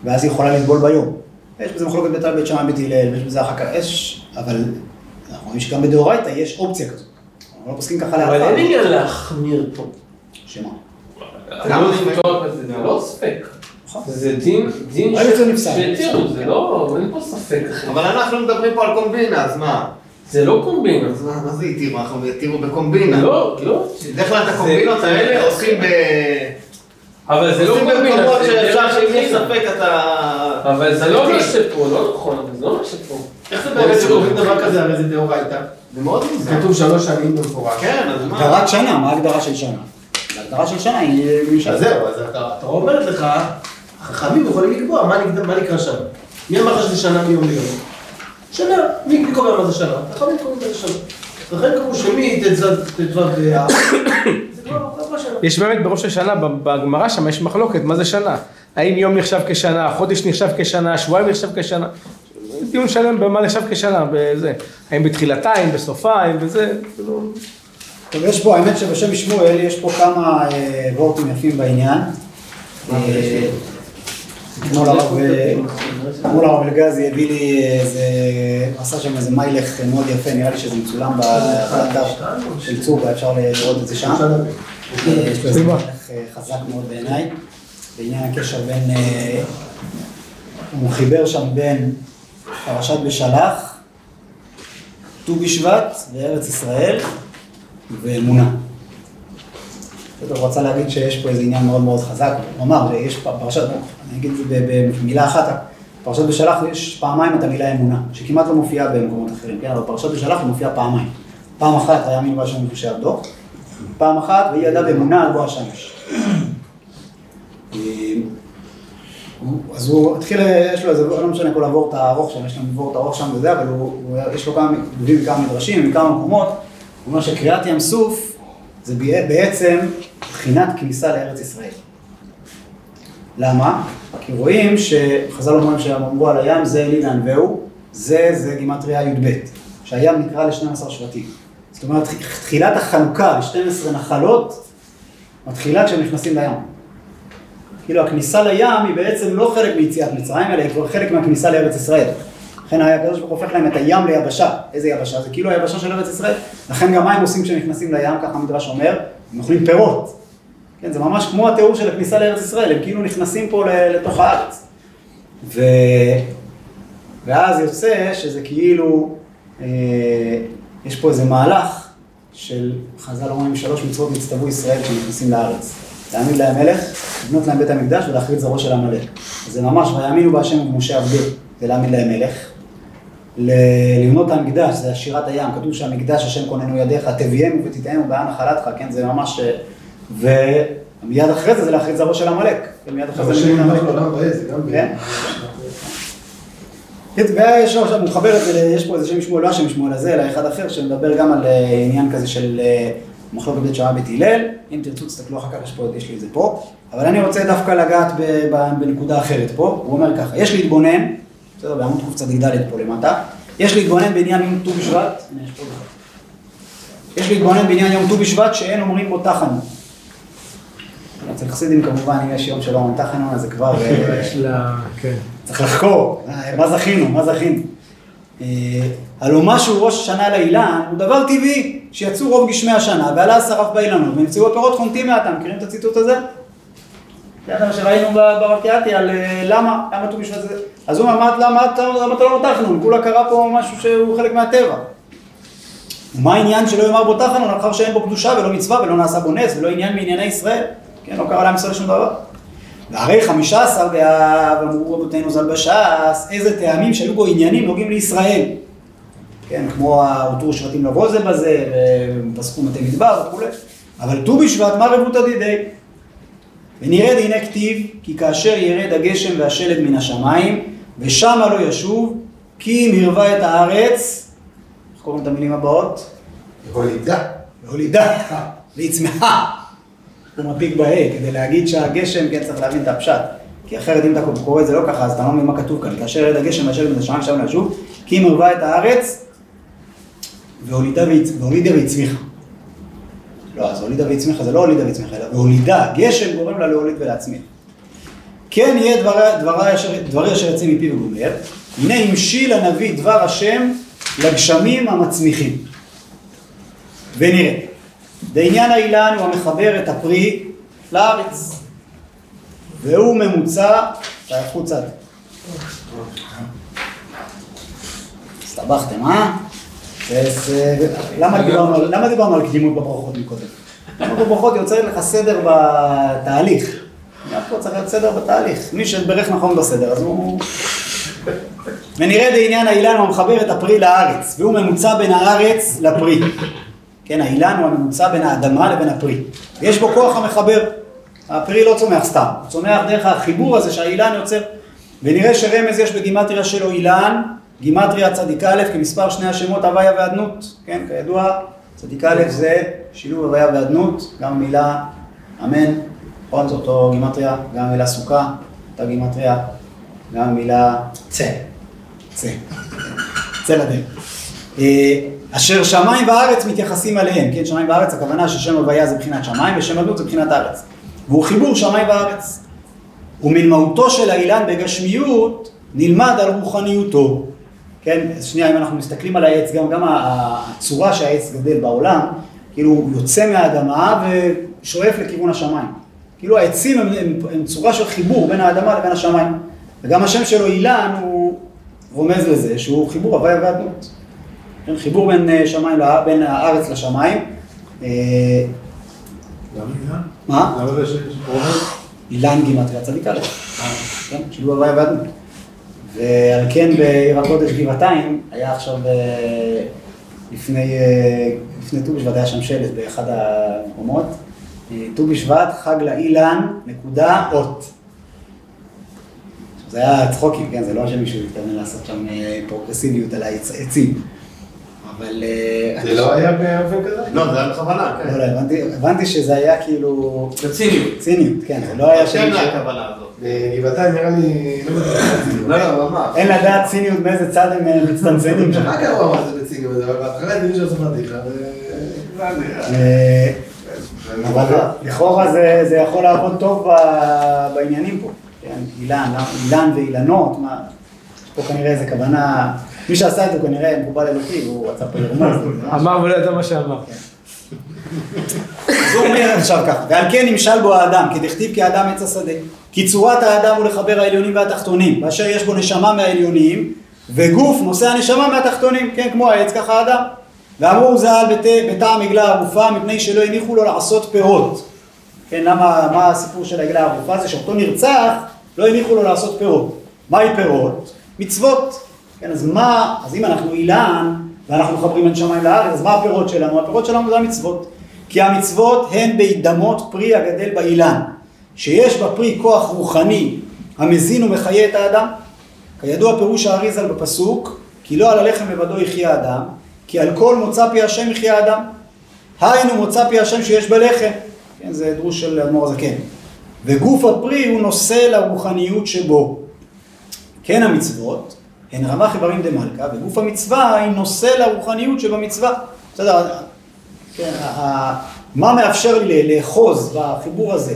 ואז היא יכולה לטבול ביום. יש בזה מחלוקת בית בית שמאי בית הלל, ויש בזה אחר כך, יש, אבל אנחנו רואים שגם בדאורייתא יש אופציה כזאת. אנחנו לא פוסקים ככה אבל לאחר. אין עניין להחמיר פה. שמה? לא בזה, זה לא ספק. נכון. זה דין, דין רק זה נפסק. שהתירו, זה לא, אין פה ספק אחר. אבל אנחנו מדברים פה על קומבינה, אז מה? זה לא קומבינה. אז מה זה התירו? אנחנו התירו בקומבינה. לא, לא. בדרך כלל את הקומבינות זה- האלה עושים ב... אבל זה לא עושים קומבינה, במקומות זה שאפשר דרך שאם יש. ספק אתה... אבל זה לא מה שפה, לא נכון, זה לא מה שפה. איך זה באמת שקוראים דבר כזה, הרי זה דאורייתא. זה מאוד מוזר. כתוב שלוש שנים במפורש. כן, אז מה? הגדרת שנה, מה ההגדרה של שנה? ההגדרה של שנה היא... אז זהו, אז אתה- התורה אומרת לך, החכמים יכולים לקבוע מה נקרא- שנה. מי אמר לך שזה שנה מיום ליום? שנה. מי מי קובע מה זה שנה? החכמים קובעים מה זה שנה. לכן קבעו שמט"ו באב, זה כבר עברה שנה. יש באמת בראש השנה, בגמרא שם יש מחלוקת, מה זה שנה? האם יום נחשב כשנה, חודש נחשב כשנה, שבועיים נחשב כשנה? דיון שלם במה נחשב כשנה, בזה. האם בתחילתה, האם בסופה, האם בזה, כאילו... טוב, יש פה, האמת שבשם שמואל יש פה כמה אה, וורטים יפים בעניין. אה, אתמול הרב אה, אלגזי הביא לי איזה, עשה שם איזה מיילך מאוד יפה, נראה לי שזה מצולם באתר של צור, אפשר לראות את זה שם. אה, יש לו איזה מיילך אה, חזק מאוד בעיניי, בעניין הקשר בין, אה, הוא חיבר שם בין פרשת בשלח, ט"ו בשבט וארץ ישראל. ואמונה. הוא רצה להגיד שיש פה איזה עניין מאוד מאוד חזק, הוא אמר, יש פרשת, אני אגיד את זה במילה אחת, פרשת בשלח יש פעמיים את המילה אמונה, שכמעט לא מופיעה במקומות אחרים, כן, אבל פרשת בשלח היא מופיעה פעמיים. פעם אחת היה מין בשם מפושע עבדו, פעם אחת והיא ידעה באמונה על בוא השמש. אה, אז הוא התחיל, יש לו איזה, לא משנה כל הוורט הארוך שם, יש לו וורט ארוך שם וזה, אבל הוא, יש לו כמה, מכמה מדרשים, מכמה מקומות, הוא אומר שקריעת ים סוף זה בעצם בחינת כניסה לארץ ישראל. למה? כי רואים שחז"ל אומרים שהם אמרו על הים זה אלי וענווהו, זה זה גימטריה י"ב, שהים נקרא ל-12 שבטים. זאת אומרת, תחילת החלוקה ל-12 נחלות מתחילה כשהם נכנסים לים. כאילו הכניסה לים היא בעצם לא חלק מיציאת מצרים, אלא היא כבר חלק מהכניסה לארץ ישראל. לכן הקדוש ברוך הוא הופך להם את הים ליבשה. איזה יבשה? זה כאילו היבשה של ארץ ישראל. לכן גם מה הם עושים כשהם נכנסים לים, ככה המדרש אומר, הם אוכלים פירות. כן, זה ממש כמו התיאור של הכניסה לארץ ישראל, הם כאילו נכנסים פה לתוך הארץ. ו... ואז יוצא שזה כאילו, אה, יש פה איזה מהלך של חז"ל אומרים שלוש מצוות נצטוו ישראל כשנכנסים לארץ. להעמיד להם מלך, לבנות להם בית המקדש ולהכריז זרעו של. אז זה ממש, ויאמינו בהשם ובמשה עבדו, זה להעמיד להם מלך. לבנות המקדש, זה שירת הים, כתוב שהמקדש השם כוננו ידיך, תביאנו ותטענו בעם נחלתך, כן, זה ממש... ומיד אחרי זה זה להכריז זרעו של עמלק. ומיד אחרי זה... גם... כן. ויש לו עכשיו, הוא מחבר את זה, יש פה איזה שם שמואל, לא השם שמואל הזה, אלא אחד אחר, שמדבר גם על אה, עניין כזה של אה, מחלוקת בית שמאי בית הלל. אם תרצו, תסתכלו אחר כך, יש, לי את זה פה. אבל אני רוצה דווקא לגעת בנקודה אחרת פה. הוא אומר ככה, יש להתבונן, בסדר, בעמוד קצ"ד פה למטה, יש להתבונן בעניין יום ט"ו בשבט, יש להתבונן בעניין יום ט"ו בשבט שאין אומרים בו תחנו. אצל חסידים כמובן, אם יש יום שלא אומרים תחנו, אז זה כבר... <laughs> אה, כן. צריך לחקור, אה, מה זכינו, מה זכינו. אה, הלוא מה שהוא ראש השנה לאילן הוא דבר טבעי, שיצאו רוב גשמי השנה ועלה השרף באילנות ונמצאו הפירות חונטים מעטם, מכירים את הציטוט הזה? זה מה שראינו ב- ברב קיאתי על אה, למה, למה ט"ו בשבט זה, אז הוא אמר, "מה- למה אתה לא נותחנו, כולה קרה פה משהו שהוא חלק מהטבע. ומה העניין שלא יאמר בו תחנו לאחר שאין בו קדושה ולא מצווה ולא נעשה בו נס ולא עניין מענייני ישראל, כן, לא קרה לעם ישראל שום דבר. והרי חמישה עשר באב, אמרו רבותינו ז"ל בש"ס, איזה טעמים שהיו בו עניינים נוגעים לישראל. כן, כמו הותרו שבטים לבוא זה בזה, ופסקו מתי מדבר וכולי. אבל ט"ו בשבט, מה רבותא דידי? ונרד הנה כתיב, כי כאשר ירד הגשם והשלג מן השמיים, ושמה לא ישוב, כי אם הרווה את הארץ, איך קוראים את המילים הבאות? הולידה. והולידה, <laughs> והצמחה. הוא מפיק בה' כדי להגיד שהגשם, כן צריך להבין את הפשט. כי אחרת אם אתה קורא את זה לא ככה, אז אתה לא מבין מה כתוב כאן. כאשר ירד הגשם והשלג מן השמיים שם לשוב, כי אם הרווה את הארץ, והולידה והולידה והצמיחה. לא, אז הולידה והצמיחה זה לא הולידה והצמיחה, אלא והולידה, גשם גורם לה להוליד ולהצמיח. כן יהיה דברי, דברי, אשר, דברי אשר יוצאים מפי וגומר, הנה המשיל הנביא דבר השם לגשמים המצמיחים. ונראה, בעניין האילן הוא המחבר את הפרי לארץ, והוא ממוצע, תערכו קצת. הסתבכתם, אה? למה דיברנו על- למה קדימות בברכות מקודם? קדימות בברכות יוצר לך סדר בתהליך. פה צריך להיות סדר בתהליך. מי שברך נכון בסדר, אז הוא... ונראה בעניין האילן הוא המחבר את הפרי לארץ, והוא ממוצע בין הארץ לפרי. כן, האילן הוא הממוצע בין האדמה לבין הפרי. יש בו כוח המחבר. הפרי לא צומח סתם, הוא צומח דרך החיבור הזה שהאילן יוצר. ונראה שרמז יש בגימטריה שלו אילן, גימטריה צדיק א' כמספר שני השמות הוויה ואדנות. כן, כידוע, צדיק א' זה שילוב הוויה ואדנות, גם המילה אמן, נכון, זה אותו גימטריה, גם המילה סוכה, אותה גימטריה, גם המילה צא. צא. צא לדרך. אה, אשר שמיים וארץ מתייחסים עליהם, כן, שמיים וארץ, הכוונה ששם הוויה זה מבחינת שמיים ושם אדנות זה מבחינת ארץ. והוא חיבור שמיים וארץ. ומן מהותו של האילן בגשמיות נלמד על רוחניותו. כן, אז שנייה, אם אנחנו מסתכלים על העץ, גם, גם הצורה שהעץ גדל בעולם, כאילו הוא יוצא מהאדמה ושואף לכיוון השמיים. כאילו העצים הם, הם, הם צורה של חיבור בין האדמה לבין השמיים. וגם השם שלו אילן הוא רומז לזה שהוא חיבור הוויה ואדנות. כן, חיבור בין אה, שמיים, בין הארץ לשמיים. אה, למה אילן? מה? למה זה רומז? אילן גימטריה צדיק א', כן, שילוב הוויה ואדנות. ועל כן בעיר הקודש גבעתיים, היה עכשיו אה, לפני, אה, לפני ט"ו בשבט היה שם שלט באחד המקומות, אה, ט"ו בשבט חג לאילן, נקודה, אות. זה היה צחוקים, כן, זה לא שמישהו התכוון לעשות שם פרוגרסיביות על העצים. אבל... זה לא היה באופן כזה? לא, זה היה בכוונה, לא, כן. לא, הבנתי, הבנתי שזה היה כאילו... זה ציניות. ציניות, כן, זה לא היה כן. להכוונה הזאת. בגבעתיים נראה לי... לא. לא, לא, ממש. אין לדעת ציניות מאיזה צד הם אה, מצטמצמים שם. מה קרה מה זה בציניות? אבל בהתחלה הבינו שעושה פדיחה ו... אה, אבל לכאורה זה, זה יכול לעבוד טוב בעניינים פה. כן, אילן, אילן ואילנות, מה, יש פה כנראה איזה כוונה, מי שעשה את זה כנראה מקובל אלוקי, והוא רצה פה לרמוז. זה אמר ולא ידע מה שאמר. אז הוא אומר עכשיו ככה, ועל כן נמשל בו האדם, כדכתיב כי האדם עץ השדה. כי צורת האדם הוא לחבר העליונים והתחתונים, באשר יש בו נשמה מהעליונים, וגוף נושא הנשמה מהתחתונים, כן, כמו העץ, ככה האדם. ואמרו ז"ל בטעם עגלה ערופה, מפני שלא הניחו לו לעשות פירות. כן, למה, מה הסיפור של העגלה הערופה? זה שאותו נרצח, לא הניחו לו לעשות פירות. מהי פירות? מצוות. כן, אז מה, אז אם אנחנו אילן, ואנחנו מחברים בין שמיים לארץ, אז מה הפירות שלנו? הפירות שלנו זה המצוות. כי המצוות הן בהידמות פרי הגדל באילן, שיש בפרי כוח רוחני המזין ומחיה את האדם. כידוע פירוש האריזל בפסוק, כי לא על הלחם לבדו יחיה האדם, כי על כל מוצא פי השם יחיה האדם. היינו מוצא פי השם שיש בלחם. כן, זה דרוש של אדמו"ר הזקן. וגוף הפרי הוא נושא לרוחניות שבו. כן המצוות, הן רמ"ח איברים דמלכה, וגוף המצווה היא נושא לרוחניות שבמצווה. בסדר, כן, מה מאפשר לי לאחוז בחיבור הזה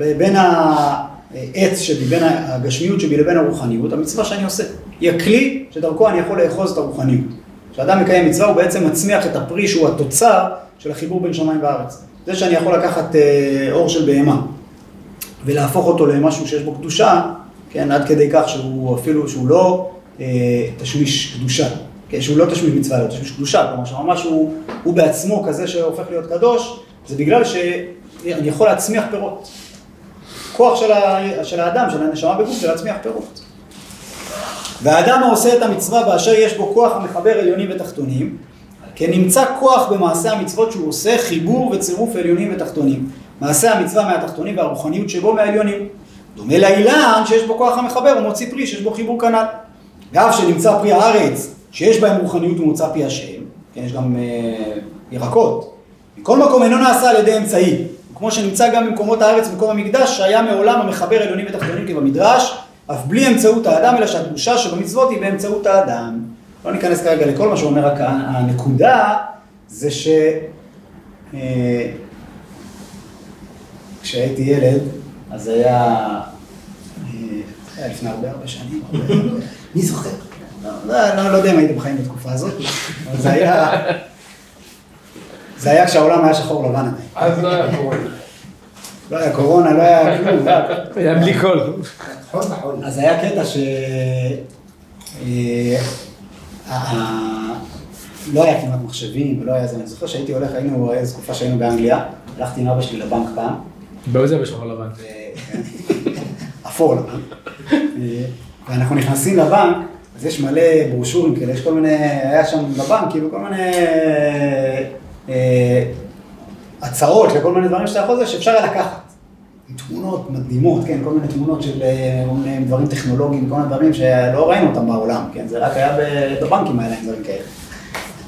בין העץ שבי, בין הגשמיות שבי לבין הרוחניות, המצווה שאני עושה. היא הכלי שדרכו אני יכול לאחוז את הרוחניות. כשאדם מקיים מצווה הוא בעצם מצמיח את הפרי שהוא התוצר של החיבור בין שמיים וארץ. זה שאני יכול לקחת אה, אור של בהמה ולהפוך אותו למשהו שיש בו קדושה, כן, עד כדי כך שהוא אפילו, שהוא לא אה, תשמיש קדושה, כן, שהוא לא תשמיש מצווה, אלא תשמיש קדושה, כלומר שממש הוא, הוא בעצמו כזה שהופך להיות קדוש, זה בגלל שאני יכול להצמיח פירות. כוח של, ה, של האדם, של הנשמה בגוף, זה להצמיח פירות. והאדם העושה את המצווה באשר יש בו כוח המחבר עליונים ותחתונים, כן נמצא כוח במעשה המצוות שהוא עושה חיבור וצירוף עליונים ותחתונים. מעשה המצווה מהתחתונים והרוחניות שבו מהעליונים. דומה לאילן שיש בו כוח המחבר, הוא מוציא פרי שיש בו חיבור כנ"ל. גם שנמצא פרי הארץ, שיש בהם רוחניות ומוצא פי השם, כן, יש גם אה, ירקות. מכל מקום אינו נעשה על ידי אמצעי. כמו שנמצא גם במקומות הארץ, במקום המקדש, שהיה מעולם המחבר עליונים ותחתונים כבמדרש, אף בלי אמצעות האדם, אלא שהקדושה שבמצוות היא באמצעות האדם. לא ניכנס כרגע לכל מה שאומר, רק הנקודה זה ש... אה, כשהייתי ילד, אז היה, אה, היה לפני הרבה הרבה שנים, <laughs> מי זוכר? לא, לא, לא, לא יודע אם הייתם חיים בתקופה הזאת, אבל זה היה, זה היה כשהעולם היה שחור לבן עדיין. אז לא היה קורונה. לא היה קורונה, לא היה כלום, היה בלי קול. נכון, נכון. אז היה קטע ש... אה, לא היה כמעט מחשבים, ולא היה זה, אני זוכר שהייתי הולך, היינו, איזו תקופה שהיינו באנגליה, הלכתי עם אבא שלי לבנק פעם, באיזה בשחור לבן. אפור לבן, אה, ואנחנו נכנסים לבנק, אז יש מלא ברושורים כאלה, יש כל מיני, היה שם בבנק, כאילו כל מיני הצעות לכל מיני דברים שאתה יכול זה, שאפשר היה לקחת. תמונות מדהימות, כן, כל מיני תמונות של אה, דברים טכנולוגיים, כל מיני דברים שלא ראינו אותם בעולם, כן, זה רק היה בבנקים היה להם דברים כאלה.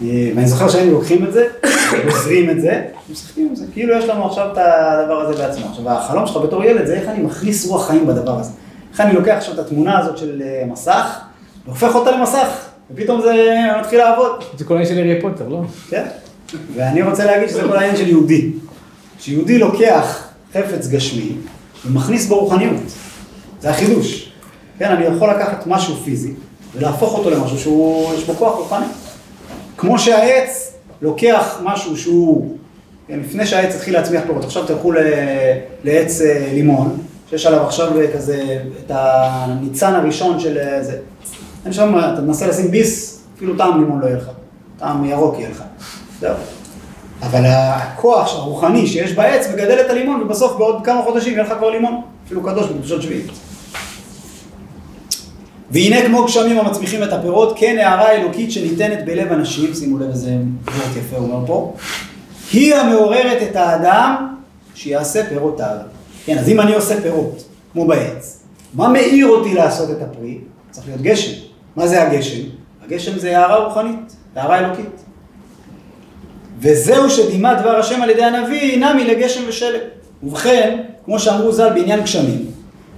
אה, ואני זוכר שהיינו לוקחים את זה, <coughs> גוזרים את זה, ומשחקים עם זה, כאילו יש לנו עכשיו את הדבר הזה בעצמו. עכשיו, החלום שלך בתור ילד זה איך אני מכניס רוח חיים בדבר הזה. איך אני לוקח עכשיו את התמונה הזאת של אה, מסך, והופך אותה למסך, ופתאום זה מתחיל לעבוד. זה כל העניין של הארי פוטר, לא? כן? ואני רוצה להגיד שזה כל העניין של יהודי. שיהודי לוקח חפץ גשמי ומכניס בו רוחניות. זה החידוש. כן, אני יכול לקחת משהו פיזי ולהפוך אותו למשהו שיש בו כוח רוחני. כמו שהעץ לוקח משהו שהוא, כן, לפני שהעץ התחיל להצמיח פירות, עכשיו תלכו ל- לעץ אה, לימון, שיש עליו עכשיו אה, כזה את הניצן הראשון של אה, זה. אין שם, אתה מנסה לשים ביס, אפילו טעם לימון לא יהיה לך, טעם ירוק יהיה לך. אבל הכוח הרוחני שיש בעץ מגדל את הלימון, ובסוף בעוד כמה חודשים יהיה לך כבר לימון, אפילו קדוש בקדושות שביעית. והנה כמו גשמים המצמיחים את הפירות, כן הערה אלוקית שניתנת בלב אנשים, שימו לב איזה וורט יפה הוא אומר פה, היא המעוררת את האדם שיעשה פירותיו. כן, אז אם אני עושה פירות, כמו בעץ, מה מאיר אותי לעשות את הפרי? צריך להיות גשם. מה זה הגשם? הגשם זה הערה רוחנית, הערה אלוקית. וזהו שדימה דבר השם על ידי הנביא, נמי לגשם ושלג. ובכן, כמו שאמרו ז"ל בעניין גשמים,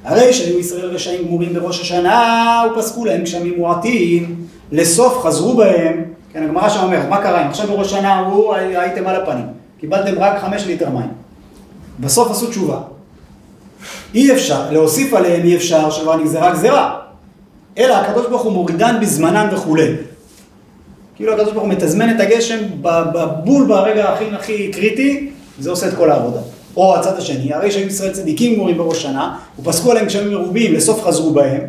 הרי שהיו ישראל רשעים גמורים בראש השנה, ופסקו להם גשמים מועטים, לסוף חזרו בהם, כן, הגמרא שם אומרת, מה קרה אם עכשיו בראש השנה אמרו, הייתם על הפנים, קיבלתם רק חמש ליטר מים. בסוף עשו תשובה. אי אפשר, להוסיף עליהם אי אפשר, שכבר נגזרה גזירה. אלא הקדוש ברוך הוא מורידן בזמנן וכולי. כאילו הקדוש ברוך הוא מתזמן את הגשם בבול ברגע הכי הכי קריטי, זה עושה את כל העבודה. או הצד השני, הרי שהיו ישראל צדיקים גמורים בראש שנה, ופסקו עליהם גשמים מרובים, לסוף חזרו בהם.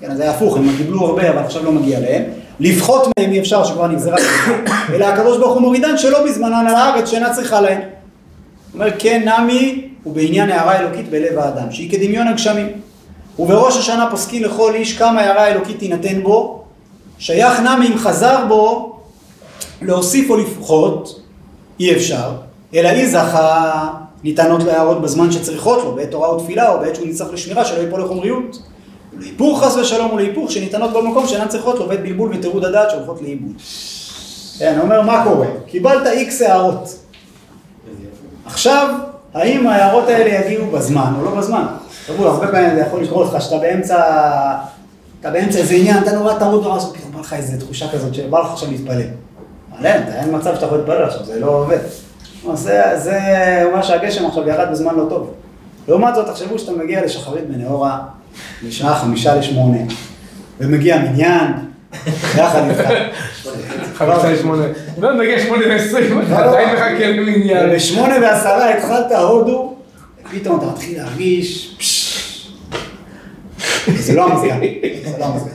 כן, זה היה הפוך, הם קיבלו הרבה, אבל עכשיו לא מגיע להם. לפחות מהם אי אפשר שכבר נגזרה, <coughs> אלא הקדוש ברוך הוא מורידן שלא בזמנן על הארץ שאינה צריכה להם. הוא אומר, כן נמי הוא בעניין הערה אלוקית בלב האדם, שהיא כדמיון הגשמים. ובראש השנה פוסקים לכל איש כמה הערה אלוקית תינתן בו, שייך נמי אם חזר בו להוסיף או לפחות, אי אפשר, אלא אי זכה ניתנות לו הערות בזמן שצריכות לו, בעת תורה ותפילה או בעת שהוא נצטרך לשמירה שלא ייפול לחומריות. ולהיפוך חס ושלום ולהיפוך שניתנות במקום שאינן צריכות לו בעת בלבול וטירוד הדעת שהולכות לאיבוד. כן, הוא אומר מה קורה? קיבלת איקס הערות. עכשיו, האם ההערות האלה יגיעו בזמן או לא בזמן? תראו, הרבה פעמים זה יכול לקרות לך שאתה באמצע, אתה באמצע איזה עניין, אתה נורא טרוד נורא פתאום בא לך איזה תחושה כזאת שבא לך עכשיו להתפלל. אבל אין, מצב שאתה יכול להתפלל עכשיו, זה לא עובד. זה, אומר שהגשם עכשיו ירד בזמן לא טוב. לעומת זאת, תחשבו שאתה מגיע לשחרית בנאורה, בשעה חמישה לשמונה, ומגיע מניין, יחד איתך. חמישה לשמונה. לא, נגיע שמונה ועשרים, אתה עדיין מחכה למניין. בשמונה ועשרה התחלת הודו, ופתאום אתה מתחיל להרגיש, פשש. זה לא המזגן, <laughs> זה לא המזגן.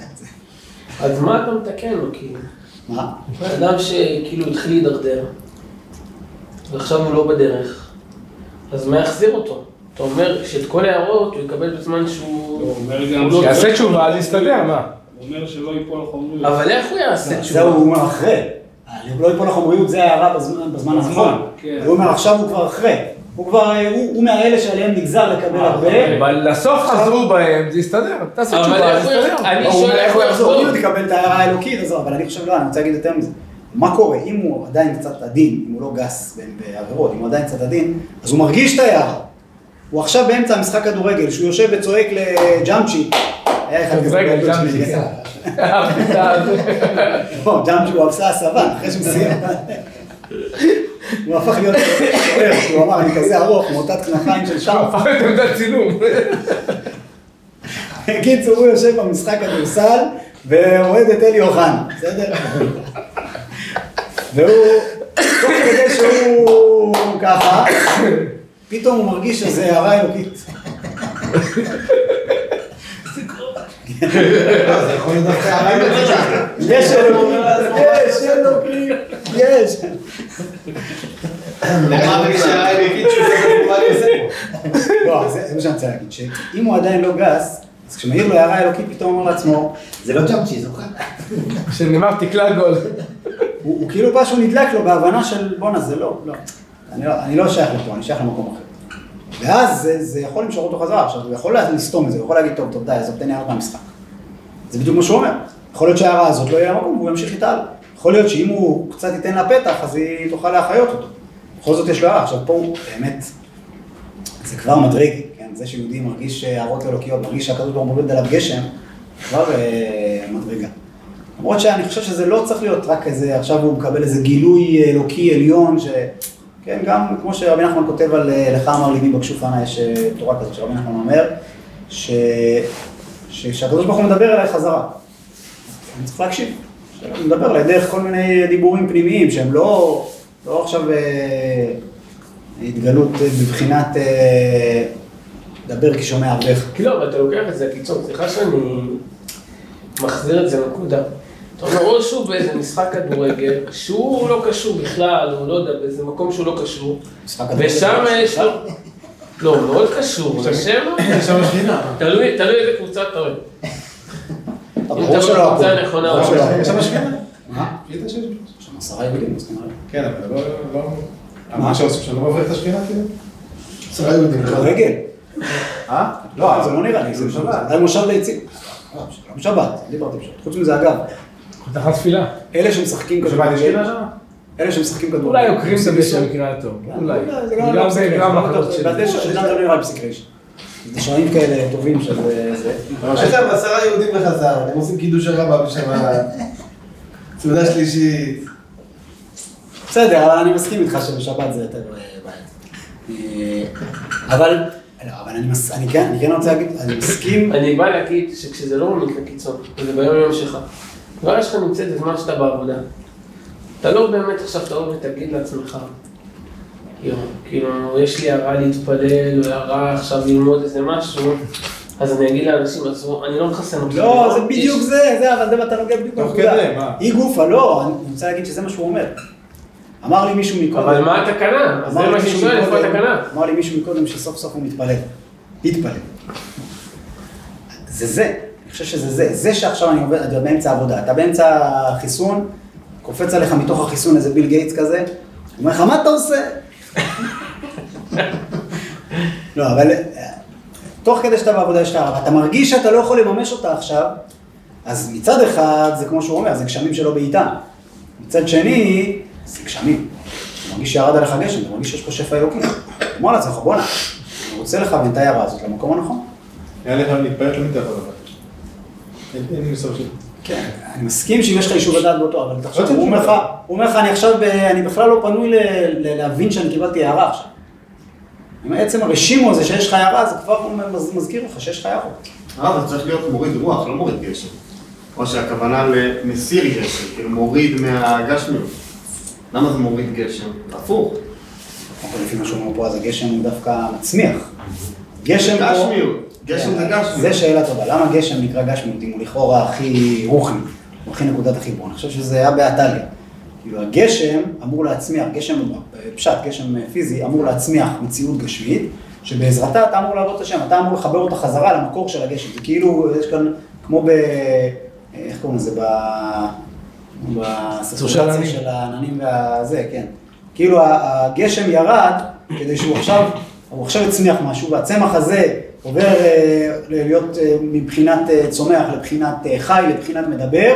אז מה אתה מתקן לו, כאילו? מה? אדם שכאילו התחיל להידרדר, ועכשיו הוא לא בדרך, אז מה יחזיר אותו? אתה אומר שאת כל ההערות הוא יקבל בזמן שהוא... הוא אומר גם הוא לא- שיעשה תשובה, אז יסתדר, מה? הוא אומר שלא ייפול חומריות. אבל איך הוא יעשה זהו, תשובה? הוא אומר אחרי. לא ייפול לחומריות, זה בזמן- בזמן הנכון. כן. הוא אומר עכשיו הוא כבר אחרי. הוא כבר, אה, הוא מהאלה שעליהם נגזר לקבל הרבה. אבל לסוף חזרו בהם, זה יסתדר. תעשה תשובה, זה יסתדר. אני שואל איך הוא יחזור, יחזור. הוא יקבל את ההערה האלוקית הזו, אבל אני חושב, לא, אני רוצה להגיד יותר מזה. מה קורה? אם הוא עדיין קצת עדין, אם הוא לא גס בעבירות, אם הוא עדיין קצת עדין, אז הוא מרגיש את ההערה. הוא עכשיו באמצע המשחק כדורגל, שהוא יושב וצועק לג'אמצ'י. היה אחד כזה ג'אמצ'י, שלי, כן. כן. <laughs> אה, <laughs> לא, ג'אמצ'י הוא עשה הסבה, אחרי שהוא <laughs> סיים. הוא הפך להיות שוער, הוא אמר, אני כזה ארוך, מוטת כנפיים של שרף. הפך את עמדת צילום. בקיצור, הוא יושב במשחק כדורסל ואוהד את אלי אוחנה, בסדר? והוא, תוך כדי שהוא ככה, פתאום הוא מרגיש שזו הערה אלוקית. זה. יש אלוקים, יש? לא, זה זה מה שאני רוצה להגיד, שאם הוא עדיין לא גס, אז כשמעיר לו הערה אלוקית, פתאום אומר לעצמו, זה לא ג'אמצ'י, זוכר? שנאמר תקלע גול. הוא כאילו משהו נדלק לו בהבנה של בואנה זה לא, לא. אני לא, לא שייך לפה, אני שייך למקום אחר. ואז זה, זה יכול למשוך אותו חזרה, עכשיו הוא יכול לסתום את זה, הוא יכול להגיד טוב, טוב די, עזוב, תן לי הערה מהמשחק. זה בדיוק מה שהוא אומר. יכול להיות שההערה הזאת לא יהיה המקום והוא ימשיך איתה הלאה. יכול להיות שאם הוא קצת ייתן לה פתח, אז היא תוכל להחיות אותו. בכל זאת יש לו הערה, עכשיו פה הוא באמת, זה כבר מדרג, כן? זה שיהודי מרגיש הערות אלוקיות, מרגיש שהקדוש ברוך הוא עליו גשם, כבר אה, מדרגה. למרות שאני חושב שזה לא צריך להיות רק איזה, עכשיו הוא מקבל איזה גילוי אלוקי עליון, ש... כן, גם כמו שרבי נחמן כותב על אה, לך אמר ליבי בכשופנה, יש אה, תורה כזאת שרבי נחמן אומר, ש... ש... שהקדוש ברוך הוא מדבר אליי חזרה. אני צריך להקשיב. הוא מדבר אליי דרך כל מיני דיבורים פנימיים שהם לא, לא עכשיו אה, התגלות אה, בבחינת אה, דבר כי שומע עבדך. כאילו, אבל אתה לוקח את זה לקיצון, סליחה שאני מחזיר את זה לנקודה. אתה אומר, או שהוא באיזה משחק כדורגל, שהוא לא קשור בכלל, הוא לא יודע, באיזה מקום שהוא לא קשור. ושם יש לו... לא, מאוד קשור, השם, שם. תלוי תלוי איזה קבוצה אתה אוהב. <laughs> ברור אתה בקבוצה. הנכונה, הפועל. שם שכינה. מה? יש שם עשרה יהודים. כן, אבל לא... לא... מה שעושים שם לא מבריח את השכינה כאילו? עשרה יהודים. כדורגל. אה? לא, זה לא נראה לי, זה שבת. זה מושב ליצים. לא, לא בשבת, דיברתי בשבת. חוץ מזה, אגב, תחת תפילה. אלה שמשחקים כדורגל? אלה שמשחקים כדורגל. אולי עוקרים את הגשם במקרה הטוב. אולי. זה גם זה גם לא החלטות שלי. בדשא של לא נראה פסיק. זה שרעים כאלה טובים שזה... זה. יש להם עשרה יהודים בחזר, הם עושים קידוש הרבה בשבת. סעודה שלישית. בסדר, אבל אני מסכים איתך שבשבת זה יותר אה, בעייתי. אה, אבל, לא, אבל אני מס- אני כן אני כן רוצה להגיד, אני מסכים, אני בא להגיד שכשזה לא במקרה קיצון, וזה ביום יום שלך, כבר יש לך נמצאת בזמן שאתה בעבודה. אתה לא באמת עכשיו תבוא ותגיד לעצמך, כאילו, יש לי הערה להתפלל, או הערה עכשיו ללמוד איזה משהו, אז אני אגיד לאנשים, עזבו, אני לא מחסן אותך. לא, זה בדיוק זה, זה, אבל זה אתה נוגע בדיוק בנקודה. מה? היא גופה, לא, אני רוצה להגיד שזה מה שהוא אומר. אמר לי מישהו מקודם, אבל מה התקנה? זה אמר לי מה שאני מישהו שואל, איפה התקנה? אמר לי מישהו מקודם שסוף סוף הוא מתפלל. התפלל. זה זה, חושב שזה זה. זה שעכשיו אני עובד, אתה באמצע העבודה, אתה באמצע החיסון, קופץ עליך מתוך החיסון איזה ביל גייטס כזה, אומר לך, מה אתה עושה? לא, אבל תוך כדי שאתה בעבודה יש לך הערה, ואתה מרגיש שאתה לא יכול לממש אותה עכשיו, אז מצד אחד, זה כמו שהוא אומר, זה גשמים שלא בעיטה. מצד שני, זה גשמים. אתה מרגיש שירד עליך גשם, אתה מרגיש שיש פה שפע אלוקי. אמר לעצמך, בואנה, אני רוצה לכוון את ההערה הזאת למקום הנכון. היה לך להתפלל תמיד אתה יכול. אין לי. כן, אני מסכים שאם יש לך יישוב הדעת באותו, אבל תחשוב, לא צריך הוא אומר לך. הוא אומר לך, אני עכשיו, אני בכלל לא פנוי להבין שאני קיבלתי הערה עכשיו. אם עצם הרשימו הזה שיש לך הערה, זה כבר מז- מזכיר לך שיש לך הערות. אה, זה צריך להיות מוריד רוח, לא מוריד גשם. או שהכוונה למסיר גשם, כאילו מוריד מהגשמיות. למה זה מוריד גשם? הפוך. אבל לפי מה שהוא אומר פה, אז הגשם הוא דווקא מצמיח. גשם פה... גשמיות. גשם זה כן, גשמיות. זה שאלה טובה, למה גשם נקרא גשמיות אם הוא לכאורה הכי רוחני, הוא הכי נקודת החיבור? אני חושב שזה היה באטליה. כאילו הגשם אמור להצמיח, גשם, פשט, גשם פיזי, אמור להצמיח מציאות גשמית, שבעזרתה אתה אמור לעבוד את השם, אתה אמור לחבר אותה חזרה למקור של הגשם. זה כאילו, יש כאן, כמו ב... איך קוראים לזה? ב... בסטורציה. של העננים והזה, כן. כאילו הגשם ירד כדי שהוא עכשיו, הוא עכשיו הצמיח משהו, והצמח הזה עובר אה, להיות אה, מבחינת אה, צומח לבחינת חי, לבחינת מדבר,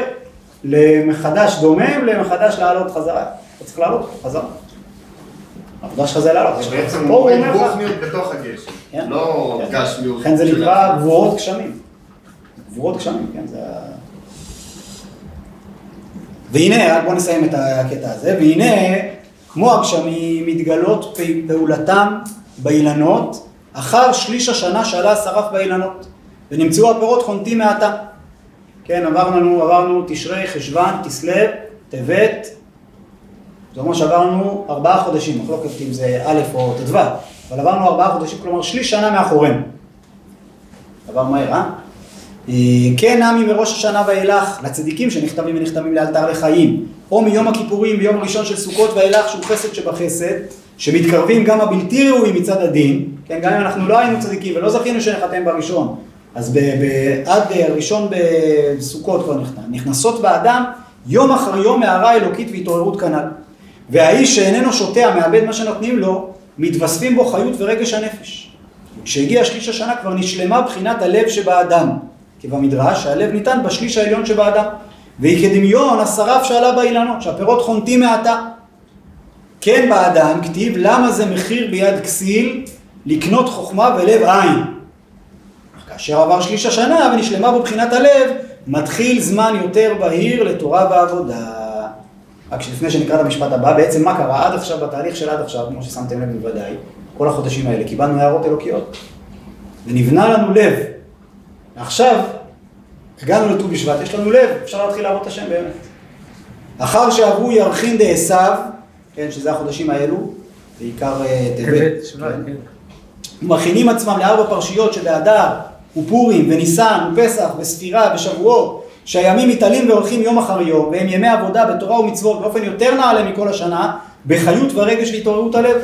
למחדש דומם, למחדש לעלות חזרה. אתה צריך לעלות חזרה. העבודה שלך זה לעלות. זה בעצם הוא מוריד בתוך הגשם. כן. לא כן. גשמיות. לכן זה נקרא. גבורות גשמים. גבורות גשמים, כן, זה. והנה, רק בוא נסיים את הקטע הזה, והנה, כמו הגשמים, מתגלות פעולתם באילנות, אחר שליש השנה שעלה השרף באילנות, ונמצאו הפירות חונטים מעתה. כן, עברנו, עברנו תשרי, חשוון, כסלו, טבת, זה אומר שעברנו ארבעה חודשים, מחלוקת אם זה א' או ט"ו, אבל עברנו ארבעה חודשים, כלומר שליש שנה מאחורינו. עבר מהר, אה? אה, כן נמי מראש השנה ואילך, לצדיקים שנכתבים ונחתמים לאלתר לחיים, או מיום הכיפורים ביום הראשון של סוכות ואילך שהוא חסד שבחסד, שמתקרבים גם הבלתי ראויים מצד הדין, כן, גם אם אנחנו לא היינו צדיקים ולא זכינו שנחתם בראשון, אז ב- ב- עד אה, הראשון בסוכות כבר נכנס, נכנסות באדם יום אחר יום מערה אלוקית והתעוררות כנ"ל. והאיש שאיננו שותה, מאבד מה שנותנים לו, מתווספים בו חיות ורגש הנפש. וכשהגיע שליש השנה כבר נשלמה בחינת הלב שבאדם, כבמדרש, שהלב ניתן בשליש העליון שבאדם. והיא כדמיון השרף שעלה באילנות, שהפירות חונטים מעתה. כן באדם, כתיב, למה זה מחיר ביד כסיל לקנות חוכמה ולב עין. אך כאשר עבר שליש השנה ונשלמה בו בחינת הלב, מתחיל זמן יותר בהיר לתורה ועבודה. רק שלפני שנקרא את המשפט הבא, בעצם מה קרה עד עכשיו, בתהליך של עד עכשיו, כמו ששמתם לב בוודאי, כל החודשים האלה, קיבלנו הערות אלוקיות, ונבנה לנו לב. עכשיו, הגענו לט"ו בשבט, יש לנו לב, אפשר להתחיל לעבוד את השם באמת. אחר שעברו ירחין דעשיו, כן, שזה החודשים האלו, בעיקר אה, טבת, טבת, שבט, כן. כן. ומכינים עצמם לארבע פרשיות שבאדר, ופורים, וניסן, ופסח, וספירה, ושבועות, שהימים מתעלים והולכים יום אחר יום, והם ימי עבודה בתורה ומצוות באופן יותר נעלה מכל השנה, בחיות ורגש והתעוררות הלב.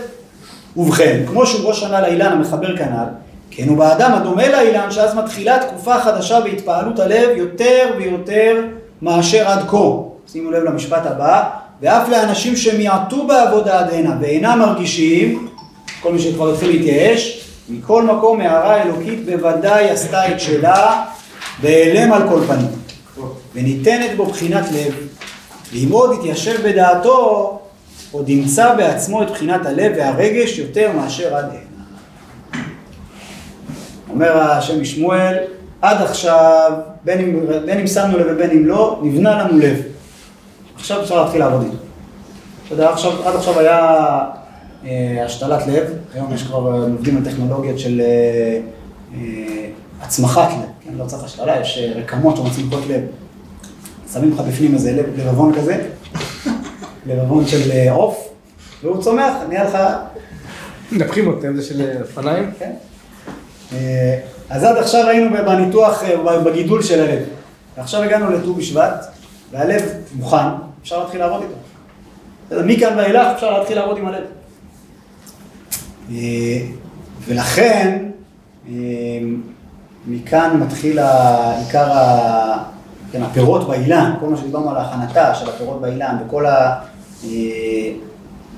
ובכן, כמו שהוא ראש שנה לאילן המחבר כנ"ל, כן הוא באדם הדומה לאילן, שאז מתחילה תקופה חדשה בהתפעלות הלב יותר ויותר מאשר עד כה. שימו לב למשפט הבא, ואף לאנשים שמיעטו בעבודה עד הנה ואינם מרגישים, כל מי שכבר התחיל להתייאש, מכל מקום הערה אלוקית בוודאי עשתה את שלה, בהיעלם על כל פנים. וניתנת בו בחינת לב, ואם עוד יתיישב בדעתו, עוד ימצא בעצמו את בחינת הלב והרגש יותר מאשר עד הנה. אומר השם משמואל, עד עכשיו, בין אם, בין אם שמנו לב ובין אם לא, נבנה לנו לב. עכשיו אפשר להתחיל לעבוד איתו. עד עכשיו היה השתלת לב, היום יש כבר, אה, עובדים על טכנולוגיות של אה, אה, הצמחת לב, כן, לא צריך השתלה, יש אה, רקמות שמצמיחות לב. שמים לך בפנים איזה לב, לבבון כזה, <laughs> לבבון של אה, עוף, והוא צומח, נהיה לך מנפחים אותם, זה של אופניים. כן. אה, אז עד עכשיו היינו בניתוח, אה, בגידול של הלב. ועכשיו הגענו לט"ו בשבט, והלב מוכן, אפשר להתחיל לעבוד איתו. מכאן ואילך אפשר להתחיל לעבוד עם הלב. אה, ולכן, אה, מכאן מתחיל עיקר ה... כן, הפירות באילן, כל מה שדיברנו על ההכנתה של הפירות באילן וכל ה... אה,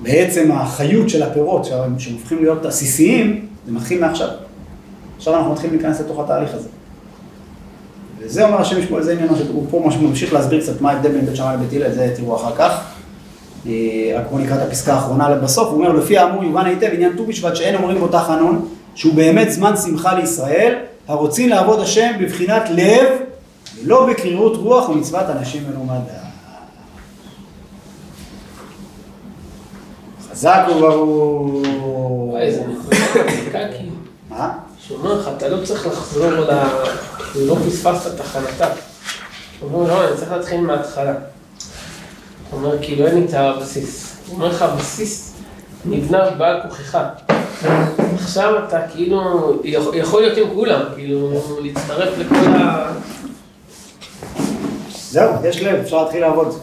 בעצם החיות של הפירות, שהם הופכים להיות עסיסיים, זה מתחיל מעכשיו. עכשיו אנחנו מתחילים להיכנס לתוך התהליך הזה. וזה אומר השם ישמעאל, זה עניין, הוא פה ממש ממשיך להסביר קצת מה ההבדל בין בית שמאי לבית הלל, זה תראו אחר כך. אה, רק בואו נקרא את הפסקה האחרונה בסוף, הוא אומר, לפי האמור יובן היטב עניין ט"ו בשבט שאין אומרים בו תחנון, שהוא באמת זמן שמחה לישראל, הרוצים לעבוד השם בבחינת לב, ולא בקרירות רוח ומצוות אנשים מלומדה. חזק וברור. איזה כאילו. מה? שאומר לך, אתה לא צריך לחזור ל... לא פספסת את הכנתה. הוא אומר, לא, אני צריך להתחיל מההתחלה. הוא אומר, כאילו, אין לי את הבסיס. הוא אומר לך, הבסיס נבנה בעל כוחך. עכשיו אתה כאילו, יכול להיות עם כולם, כאילו, להצטרף לכל ה... זהו, יש לב, אפשר להתחיל לעבוד.